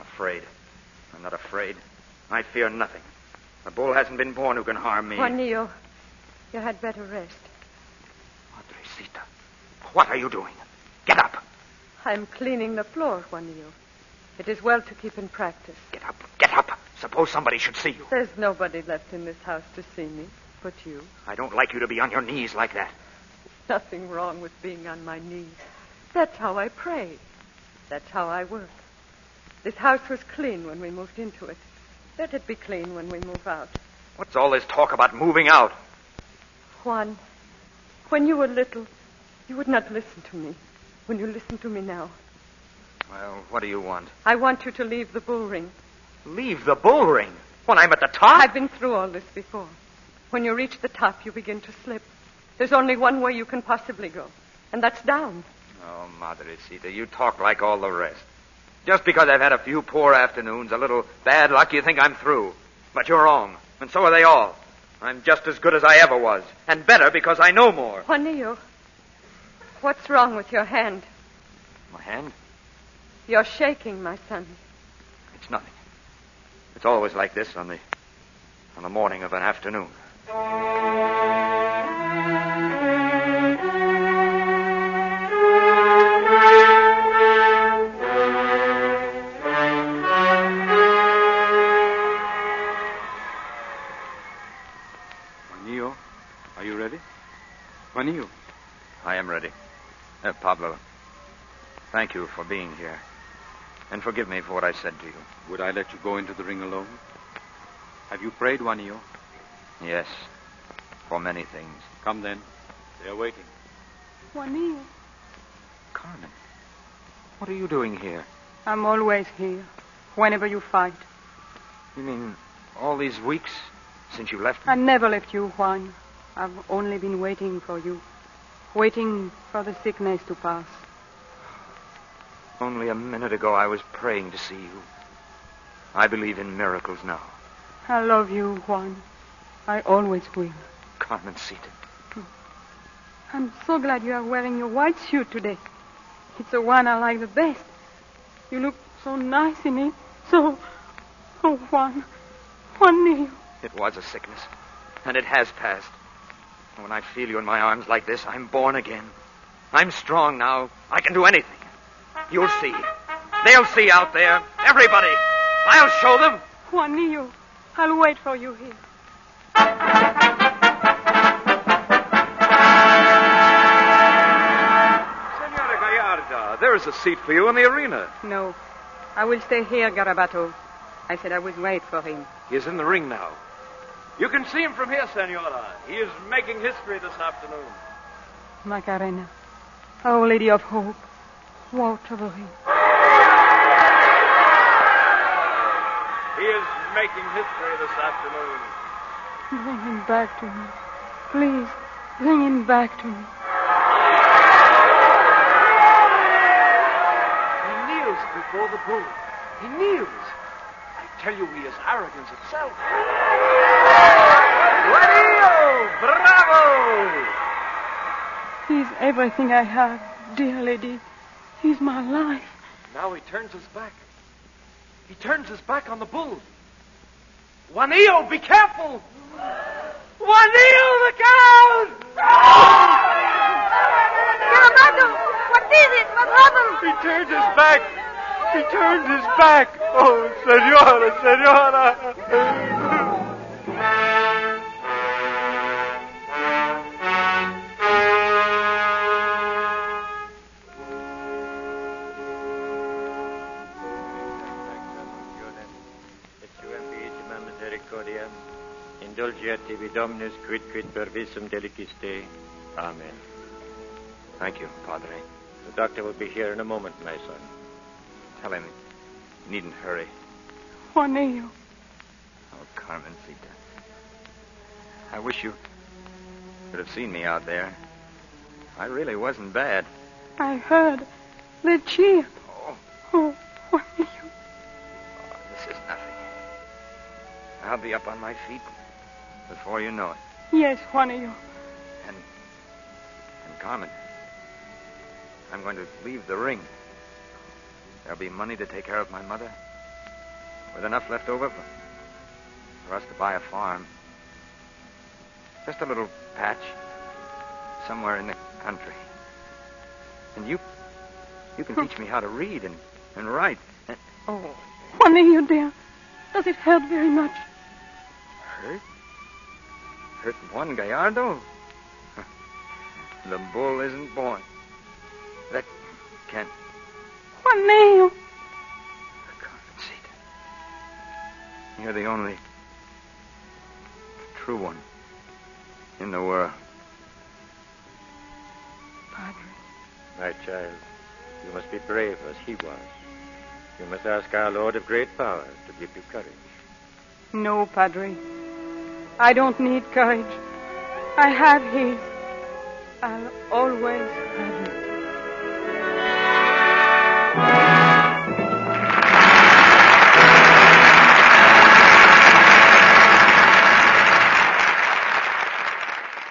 Afraid. I'm not afraid. I fear nothing. The bull hasn't been born who can harm me. Juanillo, you had better rest. Madrecita, what are you doing? Get up. I'm cleaning the floor, Juanillo. It is well to keep in practice. Get up. Get up. Suppose somebody should see you. There's nobody left in this house to see me but you. I don't like you to be on your knees like that. Nothing wrong with being on my knees. That's how I pray. That's how I work. This house was clean when we moved into it. Let it be clean when we move out. What's all this talk about moving out? Juan, when you were little, you would not listen to me. When you listen to me now, Well, what do you want? I want you to leave the bull ring. Leave the bull ring? When I'm at the top? I've been through all this before. When you reach the top, you begin to slip. There's only one way you can possibly go, and that's down. Oh, Madrecita, you talk like all the rest. Just because I've had a few poor afternoons, a little bad luck, you think I'm through. But you're wrong, and so are they all. I'm just as good as I ever was, and better because I know more. Juanillo, what's wrong with your hand? My hand? You're shaking, my son. It's nothing. It's always like this on the on the morning of an afternoon. I ready. Uh, Pablo, thank you for being here. And forgive me for what I said to you. Would I let you go into the ring alone? Have you prayed, Juanillo? Yes, for many things. Come then. They are waiting. Juanillo, Carmen, what are you doing here? I'm always here, whenever you fight. You mean all these weeks since you left me? I never left you, Juan. I've only been waiting for you, waiting for the sickness to pass. Only a minute ago I was praying to see you. I believe in miracles now. I love you, Juan. I always will. Carmencita. I'm so glad you are wearing your white suit today. It's the one I like the best. You look so nice in it. So, oh, Juan, Juan Juanillo. It was a sickness, and it has passed. When I feel you in my arms like this, I'm born again. I'm strong now. I can do anything. You'll see. They'll see out there. Everybody. I'll show them. Juanillo, I'll wait for you here. Senora Gallarda, there is a seat for you in the arena. No, I will stay here, Garabato. I said I would wait for him. He is in the ring now. You can see him from here, Senora. He is making history this afternoon. Macarena, Our Lady of Hope, watch over him. He is making history this afternoon. Bring him back to me. Please, bring him back to me. He kneels before the bull. He kneels. I tell you, he is arrogance itself. Juanillo! Bravo! He's everything I have, dear lady. He's my life. Now he turns his back. He turns his back on the bull. Juanillo, be careful! Juanillo, look out! Garabato, what is it? What happened? He turned his back. He turned his back. Oh, senora, senora. misericordia, indulgeat tibi Dominus quid quid per visum deliquisti. Amen. Thank you, Padre. The doctor will be here in a moment, my son. Tell him he needn't hurry. Juanillo. Oh, Carmencita. I wish you could have seen me out there. I really wasn't bad. I heard the cheer. Oh. Oh, Juanillo. Oh, this is nothing. I'll be up on my feet before you know it. Yes, Juanillo. And, and Carmen, I'm going to leave the ring. There'll be money to take care of my mother, with enough left over for, for us to buy a farm. Just a little patch somewhere in the country. And you, you can teach me how to read and, and write. Oh, Juanillo, dear. Does it hurt very much? Hurt? Hurt Juan Gallardo? the bull isn't born. That can't. Juanillo. You're the only true one in the world. Padre. My child, you must be brave as he was. You must ask our Lord of great power to give you courage. No, Padre. I don't need courage. I have his. I'll always have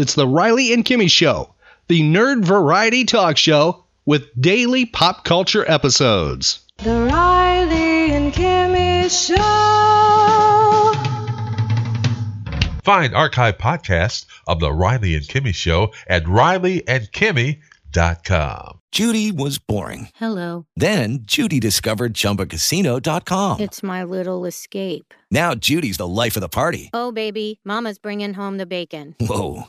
It's the Riley and Kimmy Show, the nerd variety talk show with daily pop culture episodes. The Riley and Kimmy Show. Find archive podcasts of The Riley and Kimmy Show at rileyandkimmy.com. Judy was boring. Hello. Then Judy discovered ChumbaCasino.com. It's my little escape. Now Judy's the life of the party. Oh, baby, Mama's bringing home the bacon. Whoa,